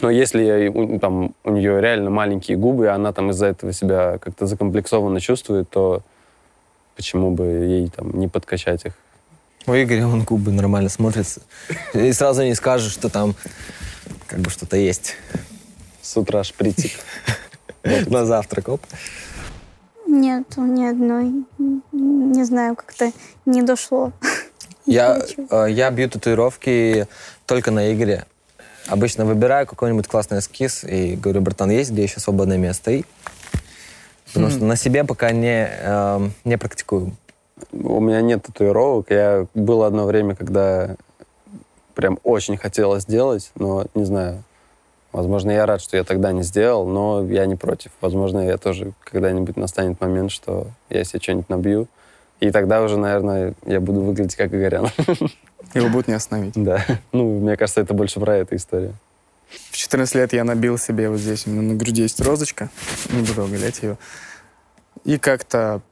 Но если у, там, у нее реально маленькие губы, и она там из-за этого себя как-то закомплексованно чувствует, то почему бы ей там не подкачать их? У Игоря он губы нормально смотрятся. И сразу не скажешь, что там как бы что-то есть С утра шприцик. (laughs) на завтрак. Оп. Нет, ни одной. Не знаю, как-то не дошло. Я, (laughs) э, я бью татуировки только на Игоре. Обычно выбираю какой-нибудь классный эскиз и говорю, братан, есть где еще свободное место? И... Потому что на себе пока не, эм, не практикую. У меня нет татуировок. Я было одно время, когда прям очень хотелось сделать, но не знаю. Возможно, я рад, что я тогда не сделал, но я не против. Возможно, я тоже когда-нибудь настанет момент, что я себе что-нибудь набью. И тогда уже, наверное, я буду выглядеть как Игорян. (laughs) Его будут не остановить. Да. Ну, мне кажется, это больше про эту историю. В 14 лет я набил себе вот здесь, у меня на груди есть розочка, не буду оголять ее. И как-то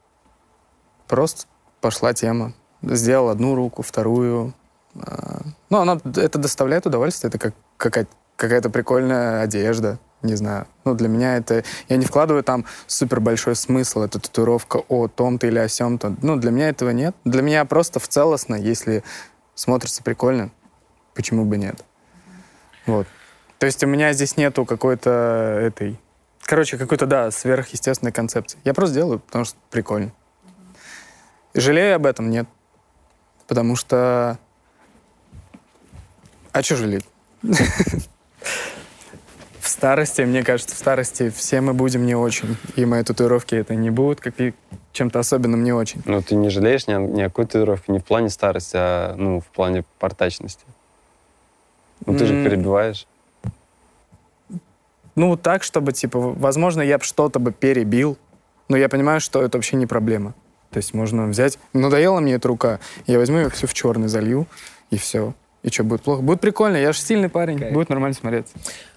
просто пошла тема. Сделал одну руку, вторую. А, Ну, она, это доставляет удовольствие, это как какая- какая-то прикольная одежда, не знаю. Ну, для меня это... Я не вкладываю там супер большой смысл, это татуировка о том-то или о сем-то. Ну, для меня этого нет. Для меня просто в целостно, если смотрится прикольно, почему бы нет. Вот. То есть у меня здесь нету какой-то этой... Короче, какой-то, да, сверхъестественной концепции. Я просто делаю, потому что прикольно. Жалею об этом? Нет. Потому что... А что жалеть? (laughs) В старости, мне кажется, в старости все мы будем не очень. И мои татуировки это не будут как и чем-то особенным не очень. Ну, ты не жалеешь ни ни о какой татуировке, не в плане старости, а ну, в плане портачности. Ну, ты же М. перебиваешь. Ну, так, чтобы, типа, возможно, я бы что-то бы перебил, но я понимаю, что это вообще не проблема. То есть можно взять... Надоела мне эта рука, я возьму ее все в черный залью, и все. И что, будет плохо? Будет прикольно, я же стильный парень, будет нормально смотреться.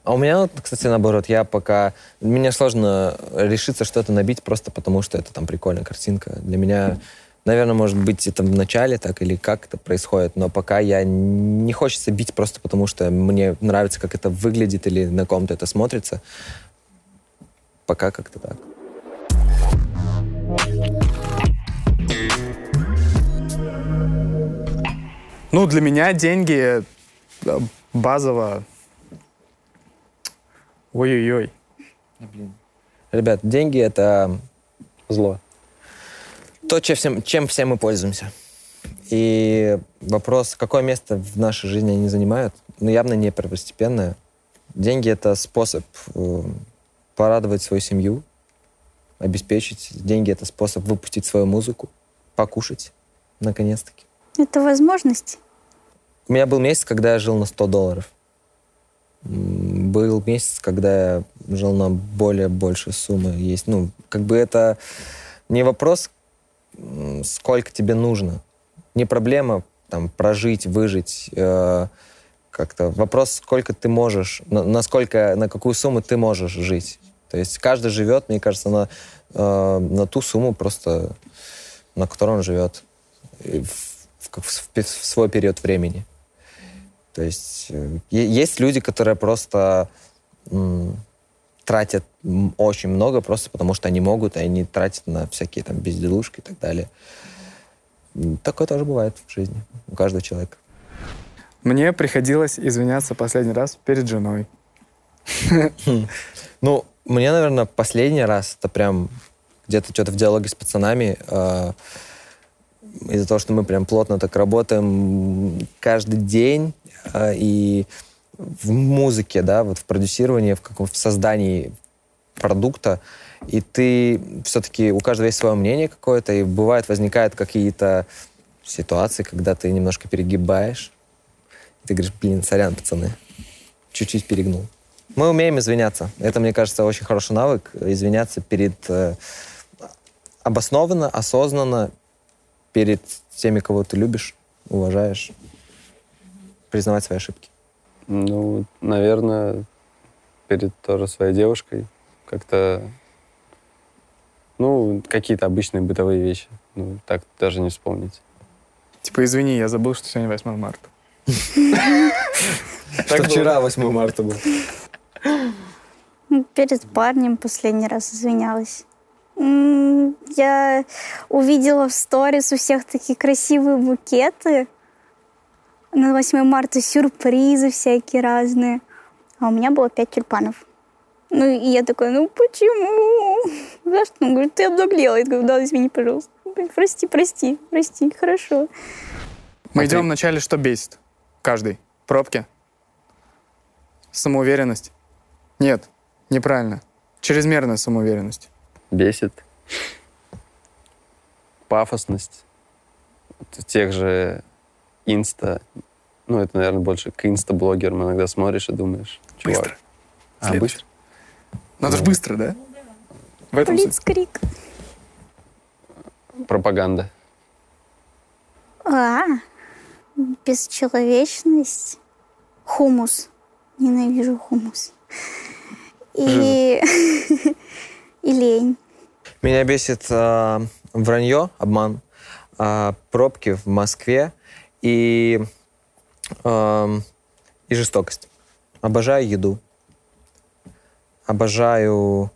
А у меня, кстати, наоборот, я пока... Мне сложно решиться что-то набить просто потому, что это там прикольная картинка. Для меня, наверное, может быть, это в начале так или как это происходит, но пока я не хочется бить просто потому, что мне нравится, как это выглядит или на ком-то это смотрится. Пока как-то так. Ну, для меня деньги э, базово... Ой-ой-ой. Ребят, деньги — это Зло. то, чем всем, чем все мы пользуемся. И вопрос, какое место в нашей жизни они занимают, ну, явно не первостепенное. Деньги — это способ э, порадовать свою семью, обеспечить. Деньги — это способ выпустить свою музыку, покушать, наконец-таки. Это возможность. У меня был месяц, когда я жил на 100 долларов. Был месяц, когда я жил на более большую сумму. Есть, ну, как бы это не вопрос, сколько тебе нужно. Не проблема там прожить, выжить. э, как-то вопрос, сколько ты можешь, на- насколько, на какую сумму ты можешь жить. То есть каждый живет, мне кажется, на, э, на ту сумму просто, на которой он живет. В- в, в- в свой период времени. То есть э, есть люди, которые просто тратят очень много просто потому, что они могут, и они тратят на всякие там безделушки и так далее. Такое тоже бывает в жизни у каждого человека. Мне приходилось извиняться последний раз перед женой. Ну, мне, наверное, последний раз это прям где-то что-то в диалоге с пацанами. э, из-за того, что мы прям плотно так работаем каждый день и в музыке, да, вот в продюсировании, в, каком, в создании продукта, и ты все-таки, у каждого есть свое мнение какое-то, и бывает возникают какие-то ситуации, когда ты немножко перегибаешь, и ты говоришь, блин, сорян, пацаны, чуть-чуть перегнул. Мы умеем извиняться. Это, мне кажется, очень хороший навык. Извиняться перед... э, обоснованно, осознанно перед теми, кого ты любишь, уважаешь. Признавать свои ошибки. Ну, наверное, перед тоже своей девушкой как-то, ну, какие-то обычные бытовые вещи. Ну, так даже не вспомнить. Типа, извини, я забыл, что сегодня 8 марта. (laughs) Что вчера 8 марта был. Перед парнем последний раз извинялась. Я увидела в сторис у всех такие красивые букеты. На 8 марта сюрпризы всякие разные. А у меня было 5 тюльпанов. Ну, и я такая, ну почему? (laughs) За что? Он говорит, ты обнаглела. Я говорю, да, извини, пожалуйста. Прости, прости, прости, хорошо. Мы А идем вначале, что бесит? Каждый. Пробки. Самоуверенность. Нет, неправильно. Чрезмерная самоуверенность. Бесит. Пафосность. Тех же инста. Ну, это, наверное, больше к инста-блогерам иногда смотришь и думаешь, чувак. Быстро. А, Следующий. быстро? Надо же быстро, да? В этом суть. Блицкрик. Пропаганда. А, бесчеловечность. Хумус. Ненавижу хумус. И, (laughs) и лень. Меня бесит э, вранье, обман, э, пробки в Москве и, эм, и жестокость. Обожаю еду. Обожаю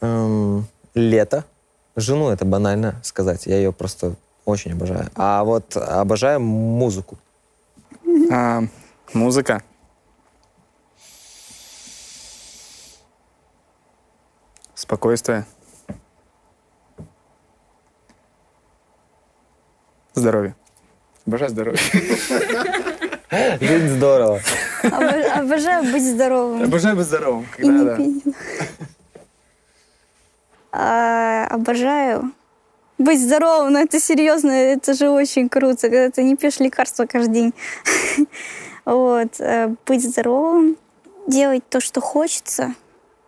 эм, лето. Жену это банально сказать. Я ее просто очень обожаю. А вот обожаю музыку. А, музыка. Спокойствие. Здоровье. Обожаю здоровье. (laughs) Жизнь здорово. Обо- Обожаю быть здоровым. Обожаю быть здоровым. И не да. пить. А, Обожаю быть здоровым, но это серьезно, это же очень круто, когда ты не пьешь лекарства каждый день. (laughs) Вот. э, Быть здоровым, делать то, что хочется.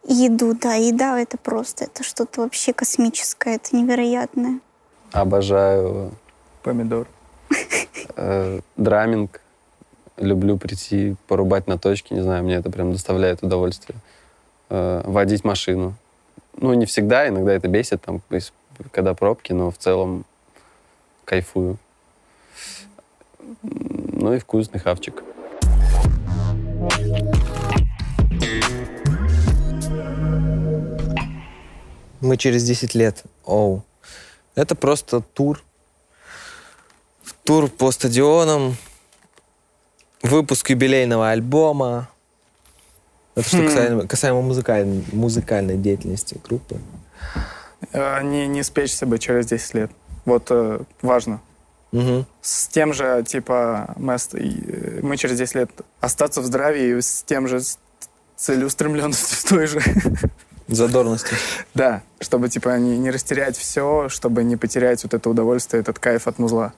Еду, да, еда это просто, это что-то вообще космическое, это невероятное. Обожаю Помидор. Э, драминг. Люблю прийти, порубать на точке, не знаю, мне это прям доставляет удовольствие. Э, водить машину. Ну, не всегда, иногда это бесит, там, когда пробки, но в целом кайфую. Ну и вкусный хавчик. Мы через 10 лет. Оу. Это просто тур. Тур по стадионам. Выпуск юбилейного альбома. Это что Хм. касаемо, касаемо музыкальной, музыкальной деятельности группы. Э, Не, не спечься бы через 10 лет. Вот э, важно. Мгм. С тем же, типа, мы, э, мы через 10 лет остаться в здравии с тем же целеустремленностью с той же. Задорности. Да, чтобы, типа, не, не растерять все, чтобы не потерять вот это удовольствие, этот кайф от музла.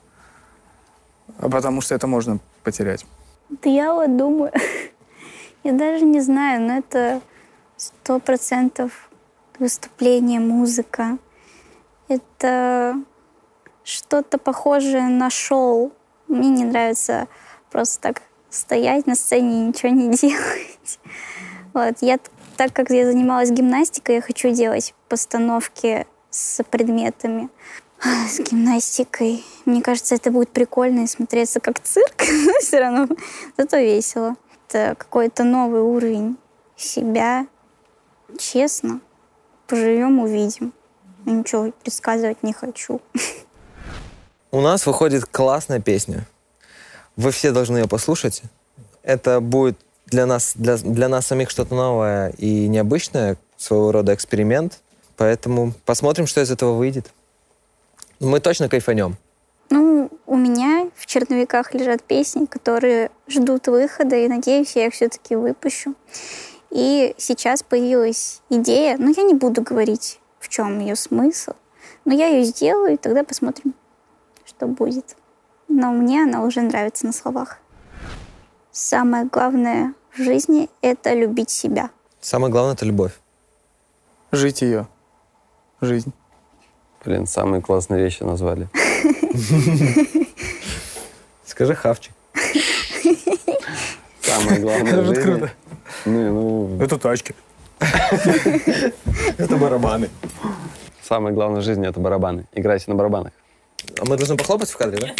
Потому что это можно потерять. Да я вот думаю, (laughs) я даже не знаю, но это сто процентов выступление, музыка. Это что-то похожее на шоу. Мне не нравится просто так стоять на сцене и ничего не (laughs) делать. Вот. Я, так как я занималась гимнастикой, я хочу делать постановки с предметами. С гимнастикой. Мне кажется, это будет прикольно и смотреться как цирк, (laughs) но все равно зато весело. Это какой-то новый уровень себя. Честно. Поживем, увидим. Ничего предсказывать не хочу. (laughs) У нас выходит классная песня. Вы все должны ее послушать. Это будет для нас, для, для нас самих что-то новое и необычное, своего рода эксперимент. Поэтому посмотрим, что из этого выйдет. Мы точно кайфанем. Ну, у меня в черновиках лежат песни, которые ждут выхода, и надеюсь, я их все-таки выпущу. И сейчас появилась идея, но я не буду говорить, в чем ее смысл, но я ее сделаю, и тогда посмотрим, что будет. Но мне она уже нравится на словах. Самое главное в жизни — это любить себя. Самое главное — это любовь. Жить ее. Жизнь. Блин, самые классные вещи назвали. (laughs) Скажи хавчик. (laughs) Самое главное Это в же жизни- круто. Ну, ну, Это тачки. (laughs) Это барабаны. самое главное в жизни — это барабаны. Играйте на барабанах. А мы должны похлопать в кадре, да?